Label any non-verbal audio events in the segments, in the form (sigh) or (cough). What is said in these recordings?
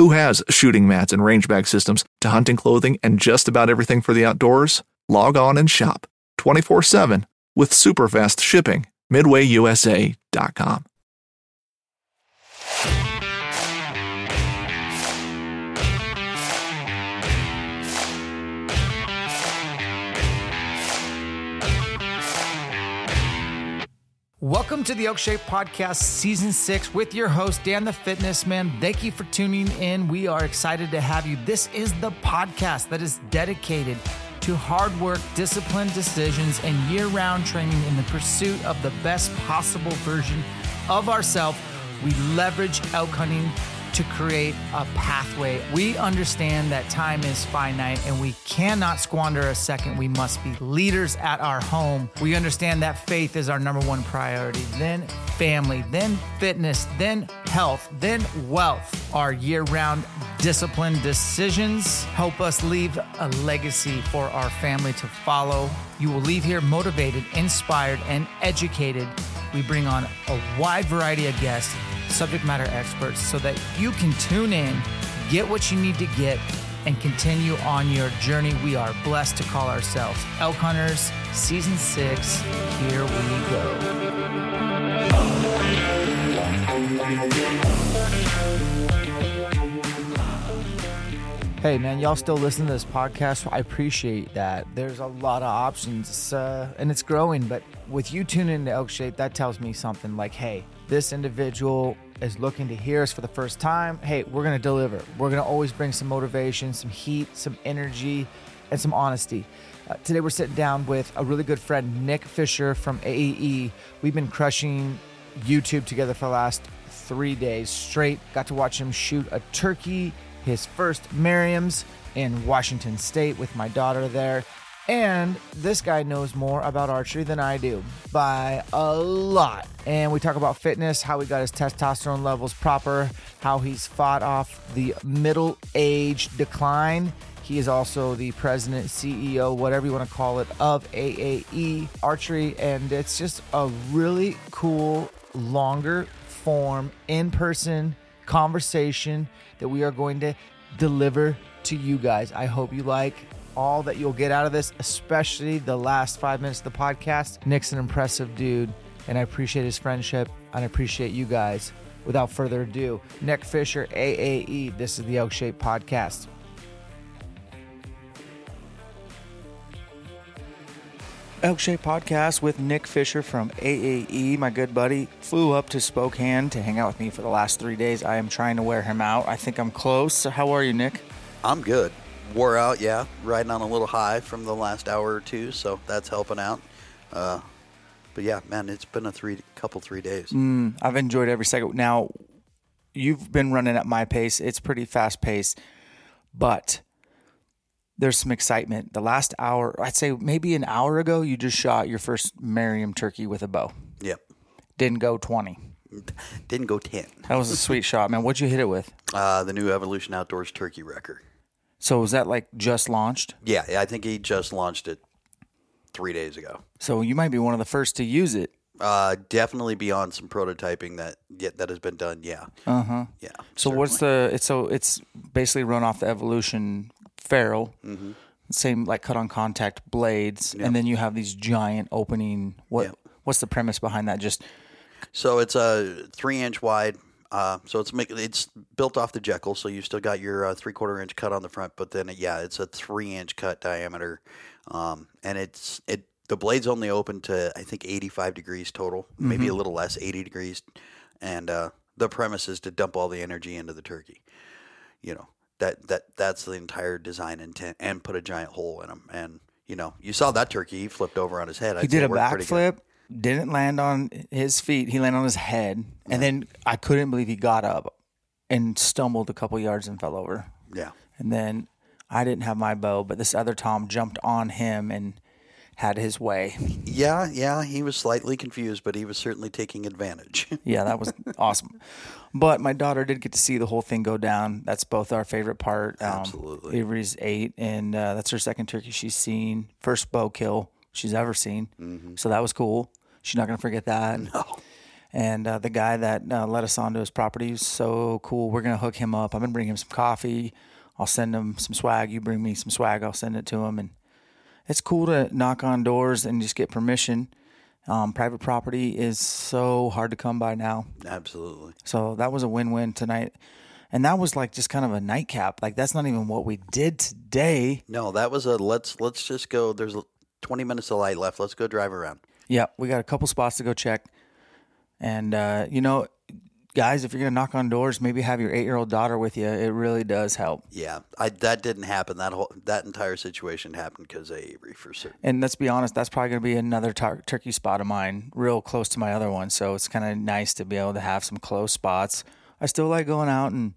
Who has shooting mats and range bag systems to hunting clothing and just about everything for the outdoors? Log on and shop 24 7 with super fast shipping. MidwayUSA.com. Welcome to the Elk Shape Podcast, Season 6, with your host, Dan the Fitness Man. Thank you for tuning in. We are excited to have you. This is the podcast that is dedicated to hard work, disciplined decisions, and year round training in the pursuit of the best possible version of ourselves. We leverage elk hunting to create a pathway. We understand that time is finite and we cannot squander a second. We must be leaders at our home. We understand that faith is our number one priority, then family, then fitness, then health, then wealth. Our year round disciplined decisions help us leave a legacy for our family to follow. You will leave here motivated, inspired, and educated. We bring on a wide variety of guests subject matter experts so that you can tune in, get what you need to get, and continue on your journey. We are blessed to call ourselves Elk Hunters, Season 6. Here we go. Hey man, y'all still listen to this podcast? I appreciate that. There's a lot of options, uh, and it's growing. But with you tuning into Elk Shape, that tells me something like, hey, this individual is looking to hear us for the first time. Hey, we're gonna deliver. We're gonna always bring some motivation, some heat, some energy, and some honesty. Uh, today we're sitting down with a really good friend, Nick Fisher from AAE. We've been crushing YouTube together for the last three days straight. Got to watch him shoot a turkey his first Merriam's in Washington State with my daughter there. And this guy knows more about archery than I do by a lot. And we talk about fitness, how he got his testosterone levels proper, how he's fought off the middle age decline. He is also the president, CEO, whatever you want to call it, of AAE Archery. And it's just a really cool, longer form, in person conversation that we are going to deliver to you guys. I hope you like all that you'll get out of this, especially the last five minutes of the podcast. Nick's an impressive dude, and I appreciate his friendship, and I appreciate you guys. Without further ado, Nick Fisher, AAE. This is the Elk Shape Podcast. Elk Shape Podcast with Nick Fisher from AAE, my good buddy, flew up to Spokane to hang out with me for the last three days. I am trying to wear him out. I think I'm close. How are you, Nick? I'm good. Wore out, yeah. Riding on a little high from the last hour or two, so that's helping out. Uh, but yeah, man, it's been a three couple three days. Mm, I've enjoyed every second. Now, you've been running at my pace. It's pretty fast pace, but there's some excitement. The last hour, I'd say maybe an hour ago, you just shot your first Merriam turkey with a bow. Yep. Didn't go 20. Didn't go ten. That was a sweet shot, man. What'd you hit it with? Uh, the new Evolution Outdoors Turkey Wrecker. So was that like just launched? Yeah, I think he just launched it three days ago. So you might be one of the first to use it. Uh, definitely beyond some prototyping that yeah, that has been done. Yeah, Uh huh. yeah. So what's the? It's so it's basically run off the Evolution ferrule. Mm-hmm. Same like cut on contact blades, and then you have these giant opening. What Yep. what's the premise behind that? Just So it's a three inch wide. Uh, so it's make, it's built off the Jekyll, so you still got your uh, three quarter inch cut on the front, but then yeah, it's a three inch cut diameter, um, and it's it the blade's only open to I think eighty five degrees total, maybe a little less, eighty degrees, and uh, the premise is to dump all the energy into the turkey. You know that that that's the entire design intent, and put a giant hole in him and you know you saw that turkey he flipped over on his head. he I'd say did a it worked pretty good. backflip, didn't land on his feet. He landed on his head, and then I couldn't believe he got up and stumbled a couple yards and fell over. Yeah. And then I didn't have my bow, but this other Tom jumped on him and had his way. Yeah, yeah, he was slightly confused, but he was certainly taking advantage. (laughs) Yeah, that was awesome. But my daughter did get to see the whole thing go down. That's both our favorite part. Um, Absolutely. Avery's eight, and uh, that's her second turkey she's seen. First bow kill she's ever seen. So that was cool. She's not going to forget that. Mm-hmm. No. And uh, the guy that uh, let us onto his property was so cool. We're going to hook him up. I'm going to bring him some coffee. I'll send him some swag. You bring me some swag. I'll send it to him. And it's cool to knock on doors and just get permission. Um, private property is so hard to come by now. Absolutely. So that was a win-win tonight. And that was like just kind of a nightcap. Like that's not even what we did today. No, that was a let's let's just go. There's 20 minutes of light left. Let's go drive around. Yeah, we got a couple spots to go check. And uh, you know, guys, if you're gonna knock on doors, maybe have your eight-year-old daughter with you. It really does help. Yeah, I that didn't happen. That whole that entire situation happened because of Avery for certain. And let's be honest, that's probably gonna be another tar- turkey spot of mine, real close to my other one. So it's kind of nice to be able to have some close spots. I still like going out and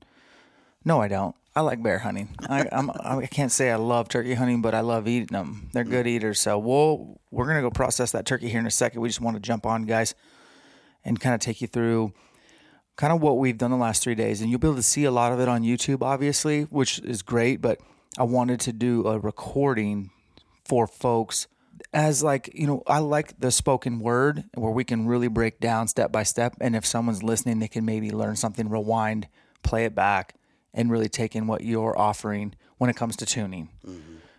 no, I don't. I like bear hunting. I, I'm, (laughs) I can't say I love turkey hunting, but I love eating them. They're good mm. eaters. So we'll we're gonna go process that turkey here in a second. We just want to jump on, guys, and kind of take you through kind of what we've done the last three days, and you'll be able to see a lot of it on YouTube, obviously, which is great. But I wanted to do a recording for folks as like you know i like the spoken word where we can really break down step by step and if someone's listening they can maybe learn something rewind play it back and really take in what you're offering when it comes to tuning.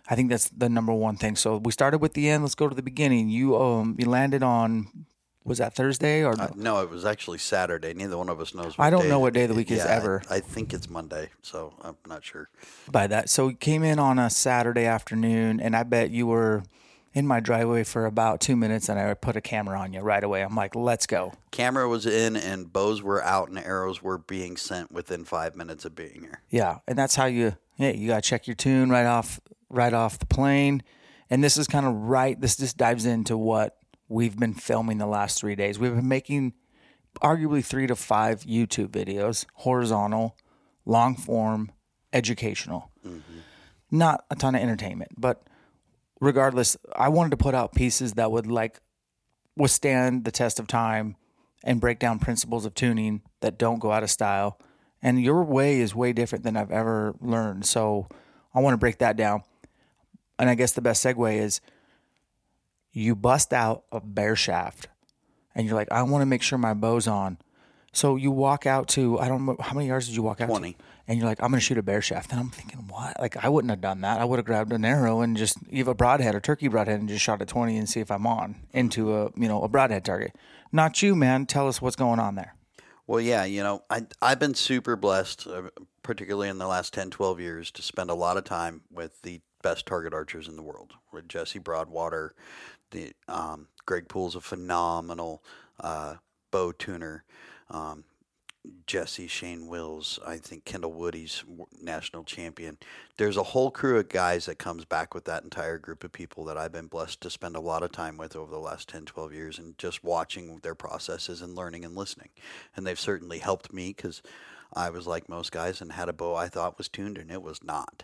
I think that's the number one thing. So we started with the end. Let's go to the beginning. You um you landed on was that thursday or Uh, no, it was actually Saturday. Neither one of us knows. I don't day know what day of the week is yeah, I- ever. I, think it's Monday, so I'm not sure. by that. So we came in on a Saturday afternoon, and I bet you were in my driveway for about two minutes, and I put a camera on you right away. I'm like, let's go. Camera was in, and bows were out, and arrows were being sent within five minutes of being here. Yeah, and that's how you yeah you gotta check your tune right off right off the plane, and this is kind of right. This just dives into what we've been filming the last three days. We've been making arguably three to five YouTube videos, horizontal, long form, educational, mm-hmm. not a ton of entertainment, but regardless, I wanted to put out pieces that would like withstand the test of time and break down principles of tuning that don't go out of style. And your way is way different than I've ever learned. So I want to break that down. And I guess the best segue is you bust out a bare shaft and you're like, I want to make sure my bow's on. So you walk out to, I don't know, how many yards did you walk out 20. to? And you're like, I'm going to shoot a bare shaft. And I'm thinking, what? Like, I wouldn't have done that. I would have grabbed an arrow and just, either a broadhead or turkey broadhead and just shot at 20 and see if I'm on into a, you know, a broadhead target. Not you, man. Tell us what's going on there. Well, yeah, you know, I, I've been super blessed, uh, particularly in the last 10, 12 years, to spend a lot of time with the best target archers in the world. With Jesse Broadwater, the um, Greg Poole's a phenomenal uh, bow tuner. Um, Jesse Shane Wills, I think Kendall Woody's national champion. There's a whole crew of guys that comes back with that entire group of people that I've been blessed to spend a lot of time with over the last 10, 12 years and just watching their processes and learning and listening. And they've certainly helped me because I was like most guys and had a bow I thought was tuned and it was not.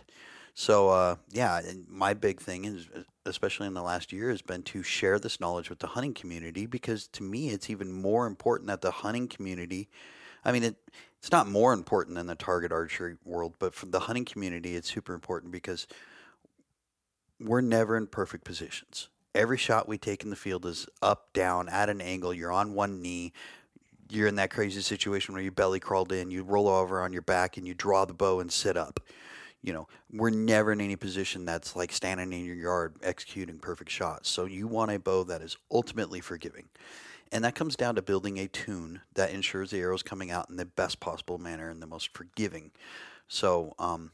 So uh, yeah, my big thing is, especially in the last year, has been to share this knowledge with the hunting community because to me, it's even more important that the hunting community. I mean, it, it's not more important than the target archery world, but for the hunting community, it's super important because we're never in perfect positions. every shot we take in the field is up, down, at an angle. You're on one knee. You're in that crazy situation where you belly crawled in, you roll over on your back, and you draw the bow and sit up. You know, we're never in any position that's like standing in your yard executing perfect shots. So you want a bow that is ultimately forgiving. And that comes down to building a tune that ensures the arrow's coming out in the best possible manner and the most forgiving. So, um,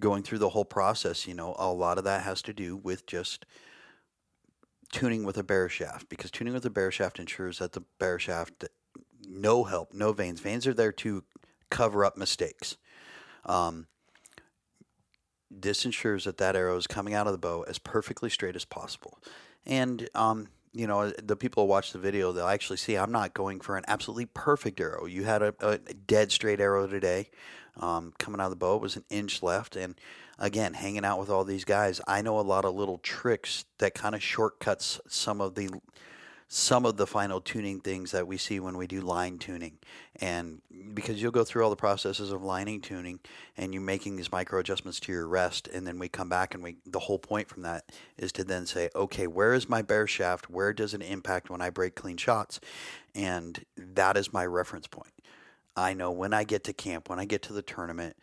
going through the whole process, you know, a lot of that has to do with just tuning with a barrel shaft because tuning with a barrel shaft ensures that the barrel shaft no help, no vanes. Vanes are there to cover up mistakes. Um, this ensures that that arrow is coming out of the bow as perfectly straight as possible. And um, you know, the people who watch the video, they'll actually see I'm not going for an absolutely perfect arrow. You had a, a dead straight arrow today um, coming out of the bow. It was an inch left. And again, hanging out with all these guys, I know a lot of little tricks that kind of shortcuts some of the some of the final tuning things that we see when we do line tuning. And because you'll go through all the processes of lining tuning and you're making these micro adjustments to your rest and then we come back and we the whole point from that is to then say, okay, where is my bare shaft? Where does it impact when I break clean shots? And that is my reference point. I know when I get to camp, when I get to the tournament,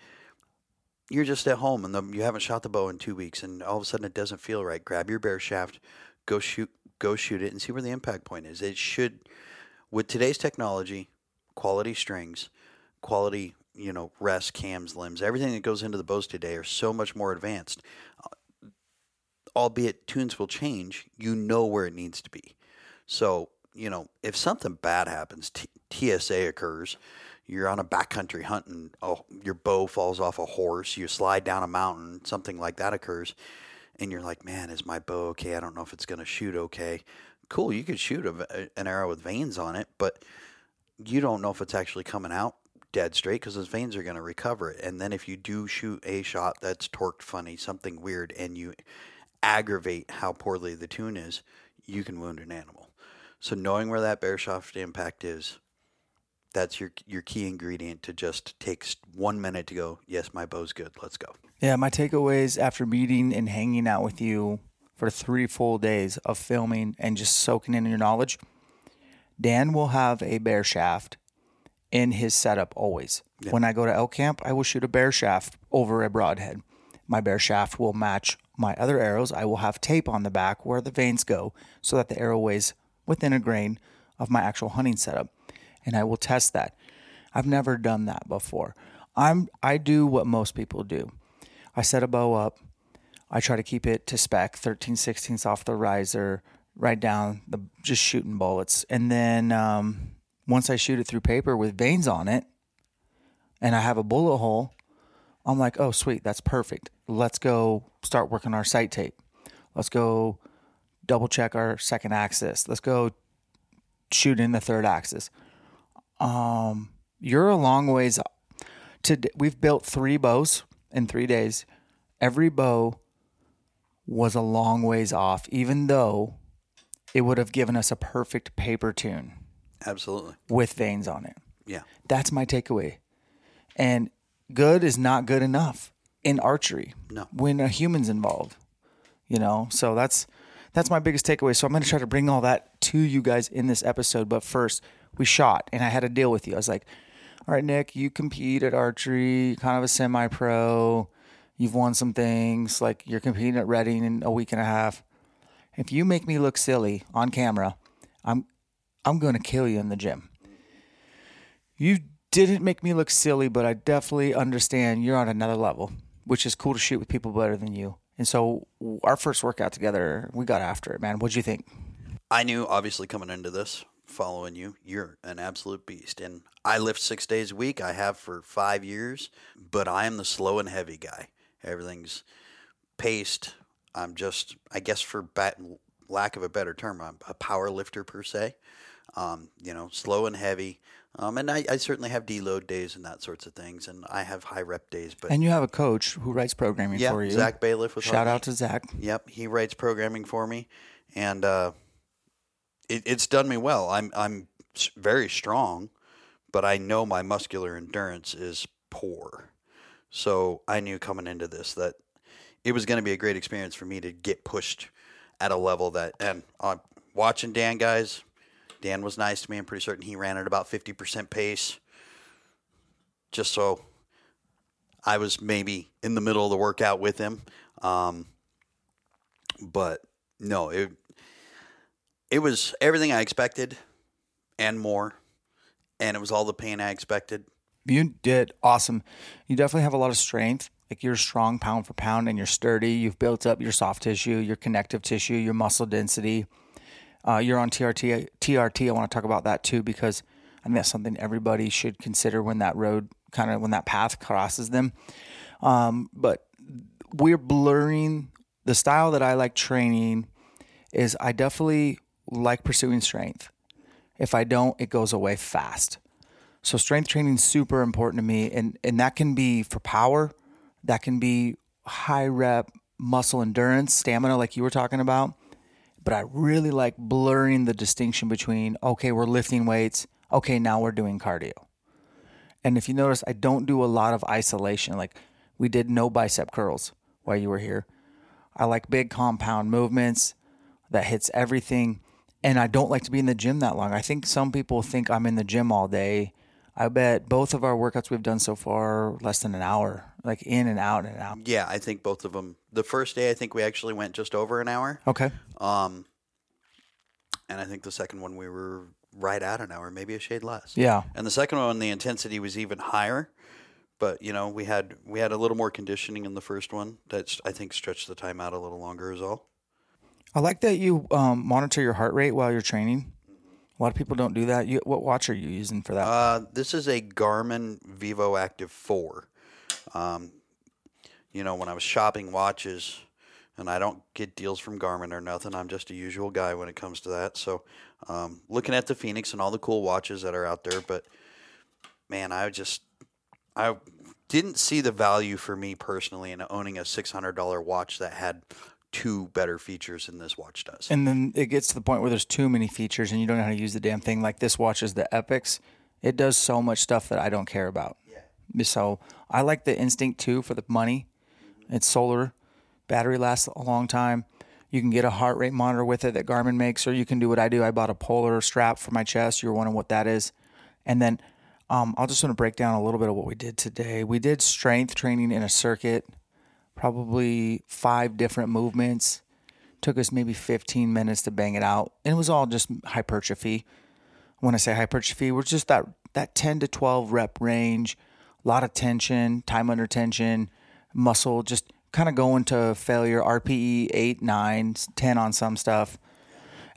you're just at home and the, you haven't shot the bow in two weeks and all of a sudden it doesn't feel right. Grab your bare shaft, go shoot go shoot it and see where the impact point is. It should, with today's technology, quality strings, quality, you know, rest, cams, limbs, everything that goes into the bows today are so much more advanced. Uh, albeit tunes will change, you know where it needs to be. So, you know, if something bad happens, T- TSA occurs, you're on a backcountry hunt and oh, your bow falls off a horse, you slide down a mountain, something like that occurs and you're like, man, is my bow okay? I don't know if it's going to shoot okay. Cool, you could shoot a, an arrow with vanes on it, but you don't know if it's actually coming out dead straight because those vanes are going to recover it. And then if you do shoot a shot that's torqued funny, something weird, and you aggravate how poorly the tune is, you can wound an animal. So knowing where that bare shaft impact is, that's your your key ingredient to just take one minute to go. Yes, my bow's good. Let's go. Yeah, my takeaways after meeting and hanging out with you for three full days of filming and just soaking in your knowledge. Dan will have a bare shaft in his setup always. Yeah. When I go to elk camp, I will shoot a bare shaft over a broadhead. My bare shaft will match my other arrows. I will have tape on the back where the vanes go so that the arrow weighs within a grain of my actual hunting setup and I will test that. I've never done that before. I'm I do what most people do. I set a bow up. I try to keep it to spec, 13 16ths off the riser, right down the just shooting bullets. And then um, once I shoot it through paper with vanes on it, and I have a bullet hole, I'm like, oh sweet, that's perfect. Let's go start working our sight tape. Let's go double check our second axis. Let's go shoot in the third axis um, you're a long ways. up. To we've built three bows in three days. Every bow was a long ways off, even though it would have given us a perfect paper tune. Absolutely. With vanes on it. Yeah. That's my takeaway. And good is not good enough in archery. No. When a human's involved. You know, so that's that's my biggest takeaway. So I'm going to try to bring all that to you guys in this episode. But first, we shot, and I had to deal with you. I was like, "All right, Nick, you compete at archery, kind of a semi-pro. You've won some things. Like you're competing at Reading in a week and a half. If you make me look silly on camera, I'm I'm going to kill you in the gym." You didn't make me look silly, but I definitely understand you're on another level, which is cool to shoot with people better than you. And so our first workout together, we got after it, man. What'd you think? I knew obviously coming into this, following you, you're an absolute beast. And I lift six days a week. I have for five years, but I am the slow and heavy guy. Everything's paced. I'm just, I guess, for bat, lack of a better term, I'm a power lifter per se. Um, you know, slow and heavy. Um, and I, I, certainly have deload days and that sorts of things, and I have high rep days. But and you have a coach who writes programming yeah, for you. Zach Bailiff. With Shout out to Zach. Yep, he writes programming for me, and uh, it, it's done me well. I'm I'm very strong, but I know my muscular endurance is poor. So I knew coming into this that it was going to be a great experience for me to get pushed at a level that, and uh, watching Dan guys, Dan was nice to me. I'm pretty certain he ran at about 50% pace, just so I was maybe in the middle of the workout with him. Um, but no, it it was everything I expected and more, and it was all the pain I expected. You did awesome. You definitely have a lot of strength. Like you're strong pound for pound and you're sturdy. You've built up your soft tissue, your connective tissue, your muscle density. Uh, you're on TRT. TRT. I want to talk about that too because I think that's something everybody should consider when that road kind of when that path crosses them. Um, but we're blurring the style that I like training is I definitely like pursuing strength. If I don't, it goes away fast. So strength training is super important to me, and and that can be for power, that can be high rep muscle endurance, stamina, like you were talking about. But I really like blurring the distinction between okay, we're lifting weights, okay, now we're doing cardio. And if you notice, I don't do a lot of isolation. Like we did no bicep curls while you were here. I like big compound movements that hits everything. And I don't like to be in the gym that long. I think some people think I'm in the gym all day. I bet both of our workouts we've done so far less than an hour, like in and out and out. Yeah, I think both of them. The first day, I think we actually went just over an hour. Okay. Um, and I think the second one we were right at an hour, maybe a shade less. Yeah. And the second one, the intensity was even higher. But you know, we had we had a little more conditioning in the first one. That I think stretched the time out a little longer, is all. I like that you um, monitor your heart rate while you're training. A lot of people don't do that. You, what watch are you using for that? Uh, this is a Garmin Vivo Active Four. Um, you know, when I was shopping watches, and I don't get deals from Garmin or nothing. I'm just a usual guy when it comes to that. So, um, looking at the Fenix and all the cool watches that are out there, but man, I just I didn't see the value for me personally in owning a six hundred dollar watch that had two better features than this watch does. and then it gets to the point where there's too many features and you don't know how to use the damn thing. Like this watch is the Epix. It does so much stuff that I don't care about. Yeah. So I like the Instinct 2 for the money. It's solar. Battery lasts a long time. You can get a heart rate monitor with it that Garmin makes, or you can do what I do. I bought a polar strap for my chest. You're wondering what that is. And then um, I'll just want to break down a little bit of what we did today. We did strength training in a circuit, probably five different movements. Took us maybe 15 minutes to bang it out. And it was all just hypertrophy. When I say hypertrophy, we're just that, that 10 to 12 rep range, a lot of tension, time under tension, muscle just kind of going to failure, RPE 8, 9, 10 on some stuff.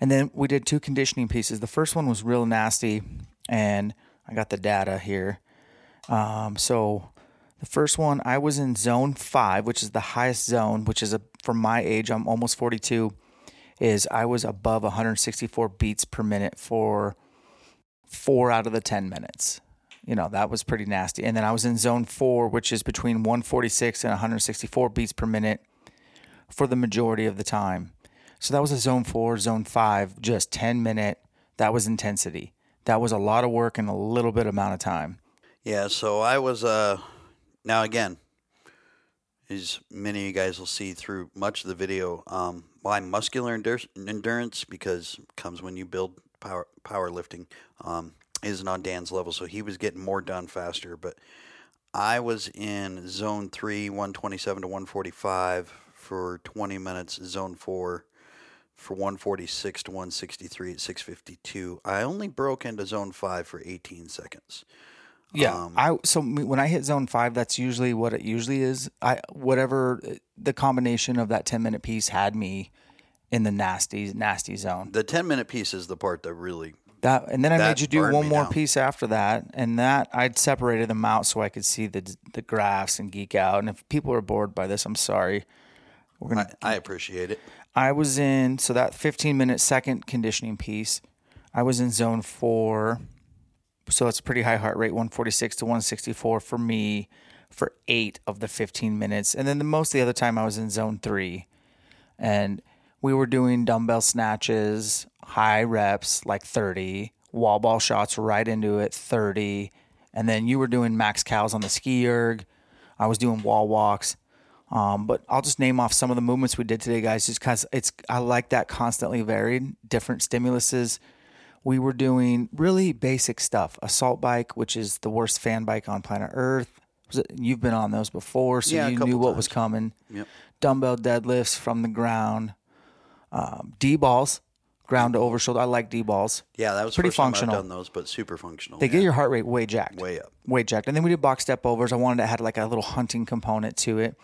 And then we did two conditioning pieces. The first one was real nasty, and I got the data here. Um, so the first one, I was in zone five, which is the highest zone, which is a for my age, I'm almost 42. Is I was above 164 beats per minute for four out of the 10 minutes. You know, that was pretty nasty. And then I was in zone four, which is between 146 and 164 beats per minute for the majority of the time. So that was a zone four, zone five, just 10 minute. That was intensity. That was a lot of work in a little bit amount of time. Yeah, so I was uh now again, as many of you guys will see through much of the video, um, why muscular endur- endurance because comes when you build power powerlifting um, isn't on Dan's level, so he was getting more done faster. But I was in zone three, one twenty seven to one forty five for twenty minutes. Zone four for 146 to 163 at 652. I only broke into zone 5 for 18 seconds. Yeah, Um, I so when I hit zone five, that's usually what it usually is. I whatever the combination of that ten minute piece had me in the nasty nasty zone. The 10 minute piece is the part that really That and then I made you do one more down. piece after that, and that I'd separated them out so I could see the the graphs and geek out. And if people are bored by this, I'm sorry. We're gonna. I, I appreciate it. I was in so that 15 minute second conditioning piece. I was in zone four, so it's a pretty high heart rate, 146 to 164 for me for eight of the 15 minutes, and then the most of the other time I was in zone three, and we were doing dumbbell snatches, high reps like 30, wall ball shots right into it 30, and then you were doing max cals on the ski erg. I was doing wall walks Um, but I'll just name off some of the movements we did today, guys, just because it's I like that constantly varied, different stimuluses. We were doing really basic stuff. Assault bike, which is the worst fan bike on planet Earth. It- You've been on those before, so Yeah, you knew what was coming. Yep. Dumbbell deadlifts from the ground, um, D balls, ground to over shoulder. I like D balls. Yeah, that was Pretty functional. Done those, but super functional. They yeah. get your heart rate way jacked. way up. Way jacked. And then we did box step overs. I wanted to add like a little hunting component to it.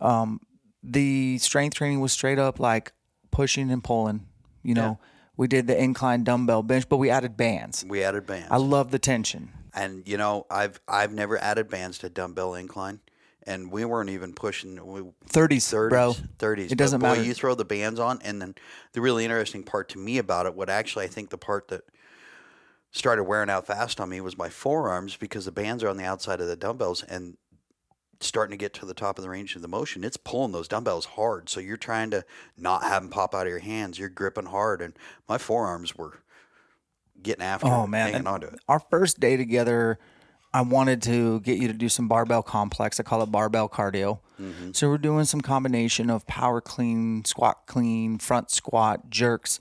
Um, the strength training was straight up like pushing and pulling. You know, we did the incline dumbbell bench, but we added bands. We added bands. I love the tension. And you know, I've I've never added bands to dumbbell incline, and we weren't even pushing we, 30s, 30s, bro. 30s. It doesn't boy, matter. You throw the bands on, and then the really interesting part to me about it, what actually I think the part that started wearing out fast on me was my forearms because the bands are on the outside of the dumbbells and starting to get to the top of the range of the motion. It's pulling those dumbbells hard, so you're trying to not have them pop out of your hands. You're gripping hard, and my forearms were getting after. Oh it, man, hanging onto it. Our first day together, I wanted to get you to do some barbell complex. I call it barbell cardio. Mm-hmm. So we're doing some combination of power clean, squat clean, front squat, jerks,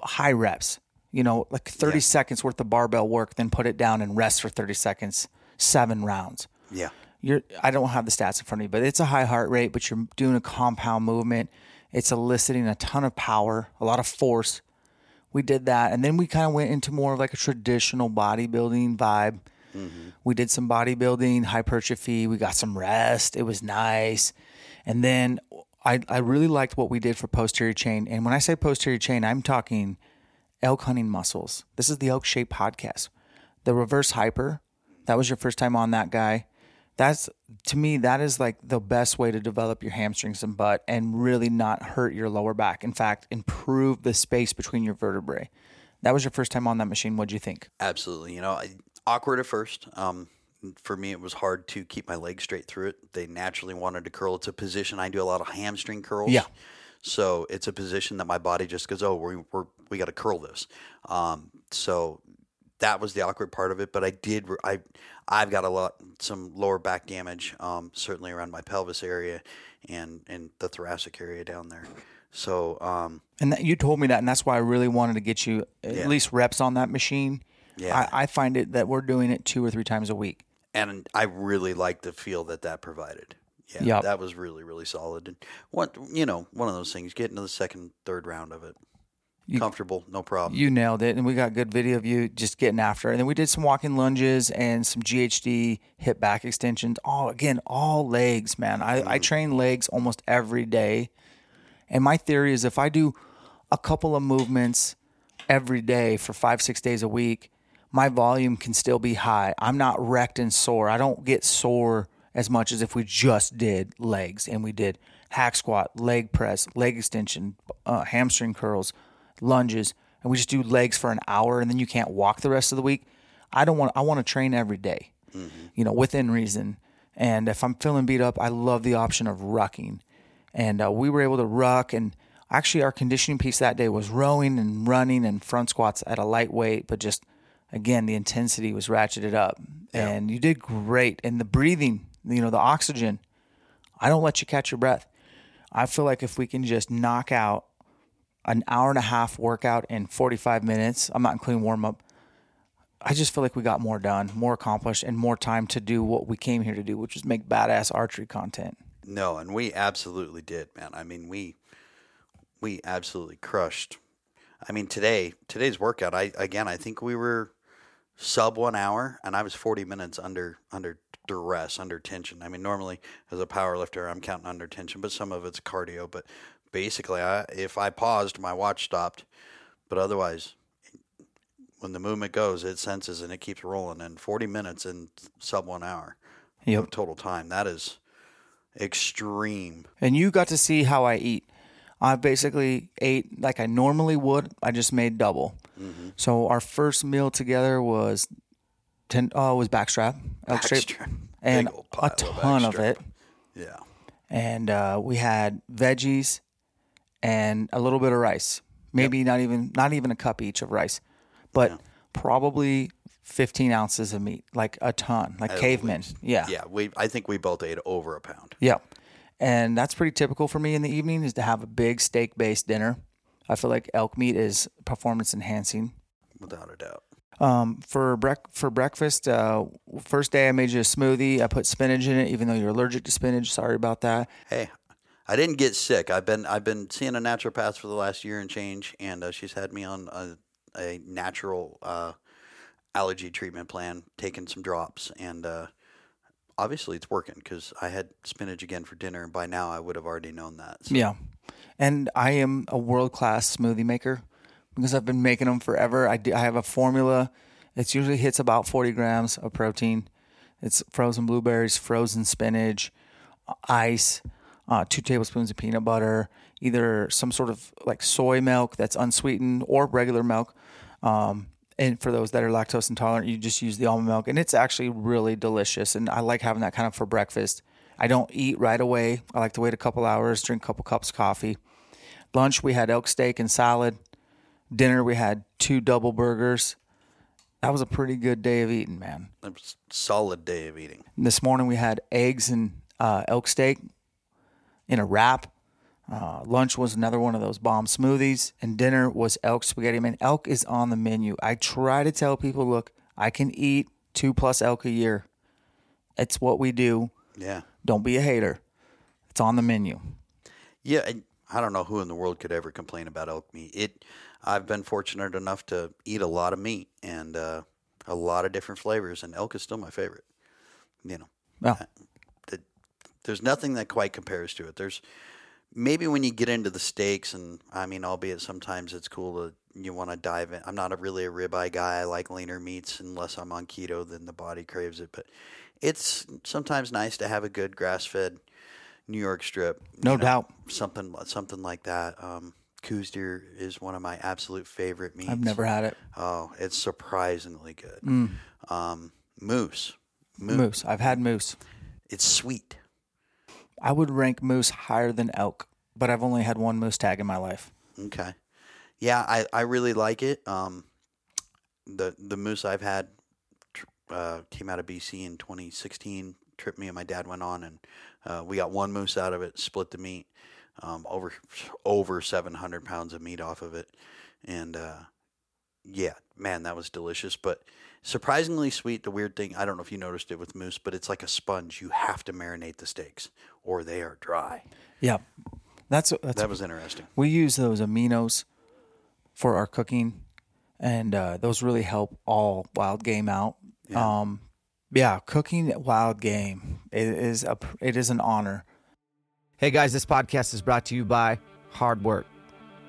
high reps. You know, like 30 seconds worth of barbell work, then put it down and rest for 30 seconds, seven rounds. Yeah. You're I don't have the stats in front of me, but it's a high heart rate, but you're doing a compound movement. It's eliciting a ton of power, a lot of force. We did that, and then we kind of went into more of like a traditional bodybuilding vibe. Mm-hmm. We did some bodybuilding, hypertrophy. We got some rest. It was nice, and then I I really liked what we did for posterior chain. And when I say posterior chain, I'm talking elk hunting muscles. This is the Elk Shape podcast. The reverse hyper. That was your first time on that guy. That's to me that is like the best way to develop your hamstrings and butt and really not hurt your lower back. In fact, improve the space between your vertebrae. That was your first time on that machine. What'd you think? Absolutely. You know, I, awkward at first. Um, for me, it was hard to keep my legs straight through it. They naturally wanted to curl. It's a position I do a lot of hamstring curls. Yeah. So it's a position that my body just goes, oh, we we're, we got to curl this. Um, so that was the awkward part of it. But I did. I I've got a lot some lower back damage, um, certainly around my pelvis area and and the thoracic area down there. So um, And that, you told me that, and that's why I really wanted to get you at Yeah. least reps on that machine. Yeah. I, I find it that we're doing it two or three times a week. and I really liked the feel that that provided. Yeah, Yep. that was really really solid. And what you know, one of those things, getting to the second, third round of it, comfortable, no problem. You nailed it, and we got good video of you just getting after it. And then we did some walking lunges and some GHD hip back extensions. All again, all legs, man. I, I train legs almost every day, and my theory is if I do a couple of movements every day for five six days a week, my volume can still be high. I'm not wrecked and sore. I don't get sore as much as if we just did legs and we did hack squat, leg press, leg extension, uh, hamstring curls, lunges, and we just do legs for an hour and then you can't walk the rest of the week. I don't want. I want to train every day, you know, within reason. And if I'm feeling beat up, I love the option of rucking. And uh, we were able to ruck. And actually, our conditioning piece that day was rowing and running and front squats at a light weight, but just again, the intensity was ratcheted up. And you did great. And the breathing, you know, the oxygen, I don't let you catch your breath. I feel like if we can just knock out an hour and a half workout in 45 minutes, I'm not including warm up. I just feel like we got more done, more accomplished, and more time to do what we came here to do, which is make badass archery content. no, and we absolutely did, man. I mean, we we absolutely crushed. I mean, today today's workout, I again, I think we were sub one hour, and I was forty minutes under under duress, under tension. I mean, normally as a power lifter, I'm counting under tension, but some of it's cardio. But basically, I, if I paused, my watch stopped. But otherwise, when the movement goes, it senses and it keeps rolling. And forty minutes in sub one hour Yep. of total time, that is extreme. And you got to see how I eat. I basically ate like I normally would. I just made double. So our first meal together was ten. Oh, was backstrap, elk strip, Backstrap. and Big ol' pile a ton of backstrap. it. Yeah. and uh, we had veggies and a little bit of rice. Maybe not even not even a cup each of rice, but probably fifteen ounces of meat, like a ton, like At cavemen. least. Yeah, Yeah. We I think we both ate over a pound. yeah. and that's pretty typical for me in the evening is to have a big steak based dinner. I feel like elk meat is performance enhancing. Without a doubt. Um, for brec- for breakfast, uh, first day I made you a smoothie. I put spinach in it, even though you're allergic to spinach. Sorry about that. Hey, I didn't get sick. I've been I've been seeing a naturopath for the last year and change, and uh, she's had me on a, a natural uh, allergy treatment plan, taking some drops, and uh, obviously it's working because I had spinach again for dinner, and by now I would have already known that. So, Yeah, and I am a world class smoothie maker because I've been making them forever. I do, I have a formula. It usually hits about forty grams of protein. It's frozen blueberries, frozen spinach, ice, uh, two tablespoons of peanut butter, either some sort of like soy milk that's unsweetened or regular milk. Um, and for those that are lactose intolerant, you just use the almond milk, and it's actually really delicious. And I like having that kind of for breakfast. I don't eat right away. I like to wait a couple hours, drink a couple cups of coffee. Lunch, we had elk steak and salad. Dinner, we had two double burgers. That was a pretty good day of eating, man. it was a solid day of eating. This morning, we had eggs and uh, elk steak in a wrap. Uh, lunch was another one of those bomb smoothies, and dinner was elk spaghetti. Man, elk is on the menu. I try to tell people, look, I can eat two plus elk a year. It's what we do. Yeah, Don't be a hater. It's on the menu. yeah. And I don't know who in the world could ever complain about elk meat. It. I've been fortunate enough to eat a lot of meat and uh, a lot of different flavors, and elk is still my favorite. You know, Well, there's nothing that quite compares to it. There's maybe when you get into the steaks, and I mean, albeit sometimes it's cool to you want to dive in. I'm not a really a ribeye guy. I like leaner meats unless I'm on keto, then the body craves it. But it's sometimes nice to have a good grass fed New York strip. you No doubt. something something like that. Um, Coues deer is one of my absolute favorite meats. I've never had it. Oh, it's surprisingly good. Mm. Um, moose, moose, Moose. I've had moose. it's sweet. I would rank moose higher than elk, but I've only had one moose tag in my life. Okay. Yeah, I, I really like it. Um, the the moose I've had uh, came out of BC in 2016. Trip me and my dad went on, and uh, we got one moose out of it. Split the meat, um, over over 700 pounds of meat off of it, and uh, yeah, man, that was delicious. But surprisingly sweet. The weird thing, I don't know if you noticed it with moose, but it's like a sponge. You have to marinate the steaks, or they are dry. Yeah. That's that's That was interesting. we use those aminos for our cooking and uh, those really help all wild game out. Yeah. Um yeah, cooking wild game it is a it is an honor. Hey guys, this podcast is brought to you by Hard Work.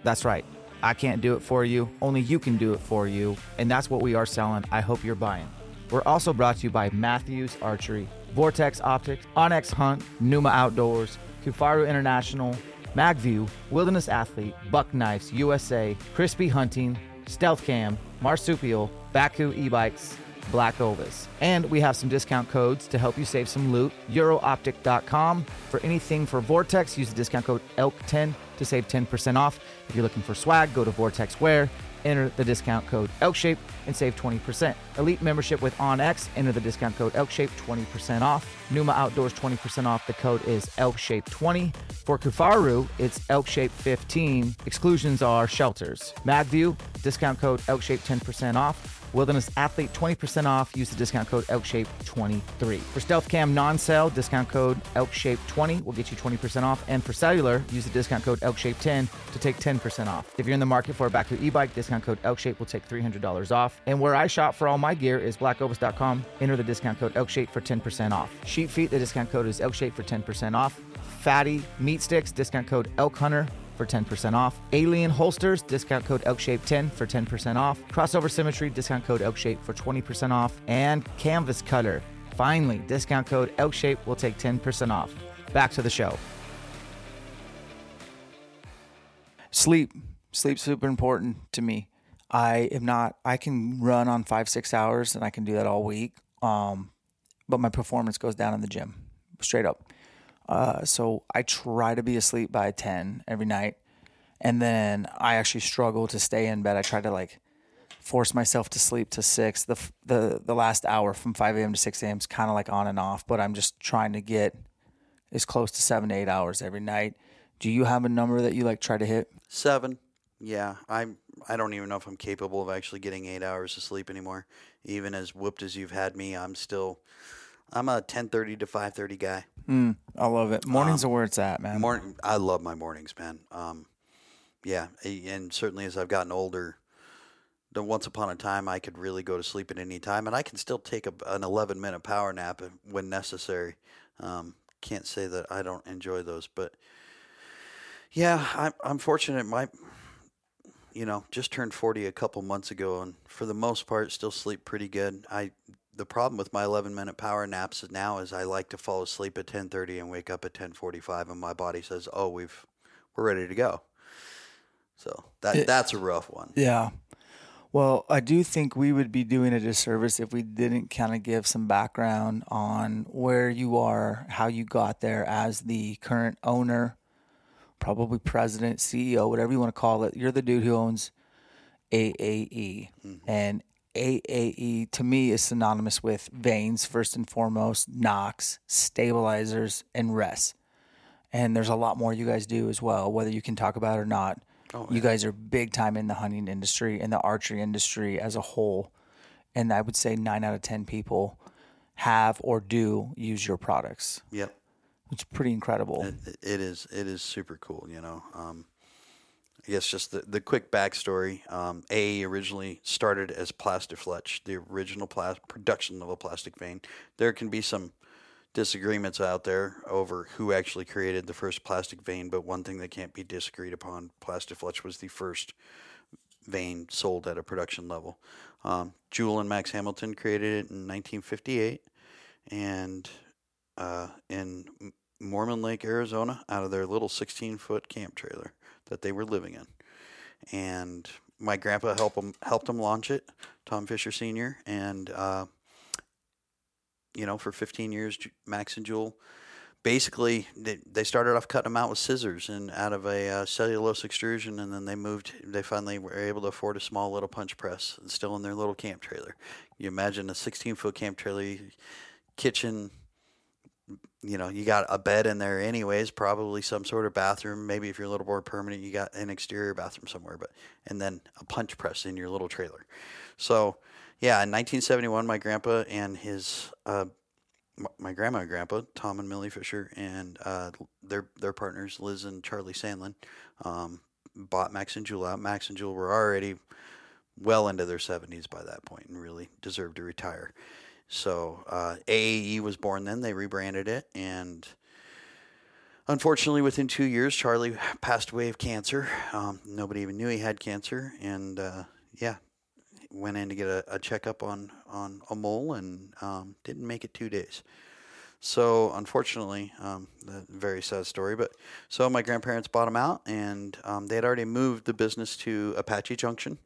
That's right. I can't do it for you. Only you can do it for you. And that's what we are selling. I hope you're buying. We're also brought to you by Mathews Archery, Vortex Optics, onX Hunt, Pnuma Outdoors, Kifaru International, Magview, Wilderness Athlete, Buck Knives USA, Crispi Hunting, Stealth Cam, Marsupial, Bakcou e-bikes, Black Ovis. And we have some discount codes to help you save some loot. Eurooptic.com. For anything for Vortex, use the discount code ELK10 to save 10% off. If you're looking for swag, go to Vortex Wear, enter the discount code ELKSHAPE, and save 20%. Elite membership with OnX, enter the discount code ELKSHAPE, 20% off. Pnuma Outdoors, 20% off. The code is ELKSHAPE20. For Kifaru, it's ELKSHAPE15. Exclusions are shelters. Magview, discount code ELKSHAPE, 10% off. Wilderness Athlete 20% off. Use the discount code ELKSHAPE23. For Stealth Cam non-sale, discount code ELKSHAPE20 will get you 20% off. And for cellular, use the discount code ELKSHAPE10 to take 10% off. If you're in the market for a Bakcou e-bike, discount code ELKSHAPE will take $300 off. And where I shop for all my gear is blackovis.com. Enter the discount code ELKSHAPE for 10% off. Sheep Feet, the discount code is ELKSHAPE for 10% off. Fatty Meat Sticks, discount code ELK Hunter for 10% off. Alien Holsters, discount code ELKSHAPE10 for 10% off. Crossover Symmetry, discount code ELKSHAPE for 20% off. And Canvas Cutter, finally, discount code ELKSHAPE will take 10% off. Back to the show. Sleep. Sleep's super important to me. I am not, I can run on five, six hours and I can do that all week. Um, but my performance goes down in the gym straight up. Uh, so I try to be asleep by 10 every night. And then I actually struggle to stay in bed. I try to like force myself to sleep to six. The, the, the last hour from 5 a.m. to 6 a.m. is kind of like on and off, but I'm just trying to get as close to seven to eight hours every night. Do you have a number that you like try to hit? Seven. Yeah, I'm. I don't even know if I'm capable of actually getting eight hours of sleep anymore. Even as whooped as you've had me, I'm still. I'm a 10:30 to 5:30 guy. Mm, I love it. Mornings are where it's at, man. Morning. I love my mornings, man. Um, yeah, and certainly as I've gotten older, the once upon a time I could really go to sleep at any time, and I can still take a, an 11 minute power nap when necessary. Um, can't say that I don't enjoy those, but yeah, I'm I'm fortunate. My you know just turned 40 a couple months ago, and for the most part, still sleep pretty good. I the problem with my 11 minute power naps now is I like to fall asleep at 10:30 and wake up at 10:45, and my body says, "Oh, we've we're ready to go." So that It- that's a rough one. Yeah. Well, I do think we would be doing a disservice if we didn't kind of give some background on where you are, how you got there as the current owner, probably president, CEO, whatever you want to call it. You're the dude who owns AAE. Mm-hmm. And AAE to me is synonymous with vanes, first and foremost, nocks, stabilizers, and rests. And there's a lot more you guys do as well, whether you can talk about it or not. you guys are big time in the hunting industry and the archery industry as a whole. And I would say nine out of 10 people have or do use your products. Yep. It's pretty incredible. It, it is it is super cool, you know. Um, I guess just the, the quick backstory. Um, A originally started as Plastifletch, the original production level plastic vane. There can be some disagreements out there over who actually created the first plastic vane, but one thing that can't be disagreed upon, Plastifletch was the first vane sold at a production level. Um, Jewel and Max Hamilton created it in 1958, and uh, in Mormon Lake, Arizona, out of their little 16 foot camp trailer that they were living in. And my grandpa helped him helped him launch it, Tom Fisher Sr. And uh, you know, for 15 years, Max and Jewel basically they, they started off cutting them out with scissors and out of a uh, cellulose extrusion, and then they moved. They finally were able to afford a small little punch press, and still in their little camp trailer. You imagine a 16 foot camp trailer, kitchen. You know, you got a bed in there, anyways. Probably some sort of bathroom. Maybe if you're a little more permanent, you got an exterior bathroom somewhere. But and then a punch press in your little trailer. So, yeah, in 1971, my grandpa and his uh, my grandma and grandpa, Tom and Millie Fisher, and uh, their their partners, Liz and Charlie Sandlin, um, bought Max and Jewel out. Max and Jewel were already well into their 70s by that point and really deserved to retire. So uh, AAE was born then. They rebranded it, and unfortunately, within two years, Charlie passed away of cancer. Um, nobody even knew he had cancer, and uh, yeah, went in to get a, a checkup on on a mole and um, didn't make it two days. So unfortunately, um, very sad story. But so my grandparents bought him out, and um, they had already moved the business to Apache Junction,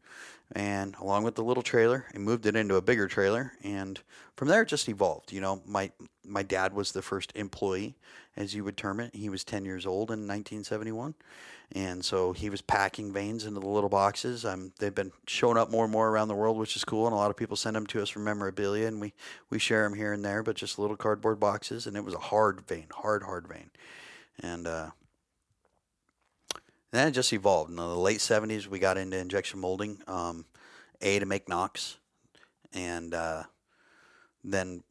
and along with the little trailer, and moved it into a bigger trailer. And from there, it just evolved. You know, my my dad was the first employee, as you would term it. He was ten years old in 1971, and so he was packing vanes into the little boxes. Um, they've been showing up more and more around the world, which is cool. And a lot of people send them to us for memorabilia, and we we share them here and there. But just little cardboard boxes, and it was a hard vane, hard hard vane, and. Uh, and then it just evolved. In the late 70s, we got into injection molding, um, A, to make nocks. And uh, then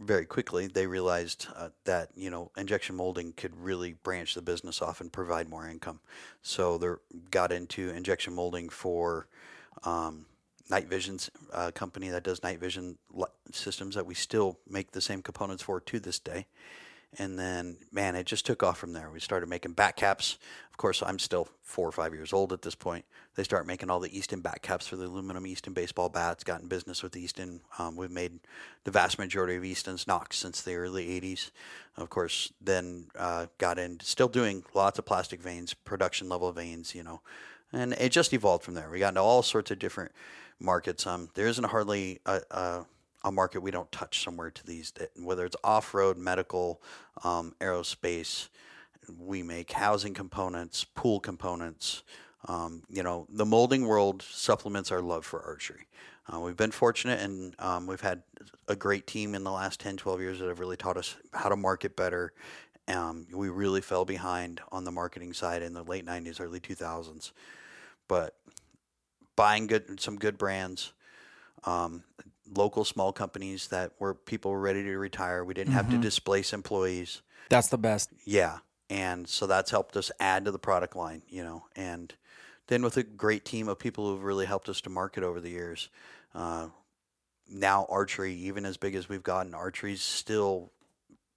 very quickly, they realized uh, that, you know, injection molding could really branch the business off and provide more income. So they got into injection molding for um, Night Vision's uh, company that does night vision systems that we still make the same components for to this day. And then, man, it just took off from there. We started making back caps. Of course, I'm still four or five years old at this point. They start making all the Easton back caps for the aluminum Easton baseball bats. Got in business with Easton. Um, we've made the vast majority of Easton's nocks since the early 80s. Of course, then uh, got in, still doing lots of plastic vanes, production level vanes, you know. And it just evolved from there. We got into all sorts of different markets. Um, there isn't hardly a, a a market we don't touch somewhere to these, whether it's off road, medical, um, aerospace. We make housing components, pool components. Um, you know, the molding world supplements our love for archery. Uh, we've been fortunate and um, we've had a great team in the last 10, 12 years that have really taught us how to market better Um, we really fell behind on the marketing side in the late '90s, early 2000s. But buying good some good brands, um, local small companies that were people were ready to retire. We didn't have to displace employees. That's the best. Yeah, and so that's helped us add to the product line, you know, and then with a great team of people who've really helped us to market over the years. Uh, now archery, even as big as we've gotten, archery's still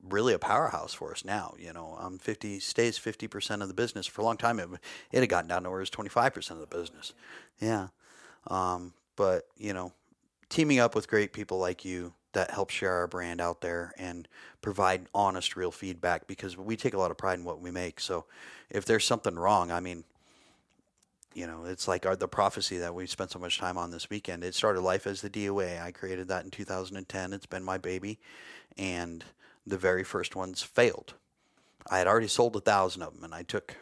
really a powerhouse for us now. You know, um, fifty stays fifty percent of the business. For a long time, it it had gotten down to where it was twenty five percent of the business. Yeah, um, but you know, teaming up with great people like you that help share our brand out there and provide honest, real feedback because we take a lot of pride in what we make. So if there's something wrong, I mean, you know, it's like our, the prophecy that we spent so much time on this weekend. It started life as the DOA. I created that in 2010. It's been my baby, and the very first ones failed. I had already sold a thousand of them, and I took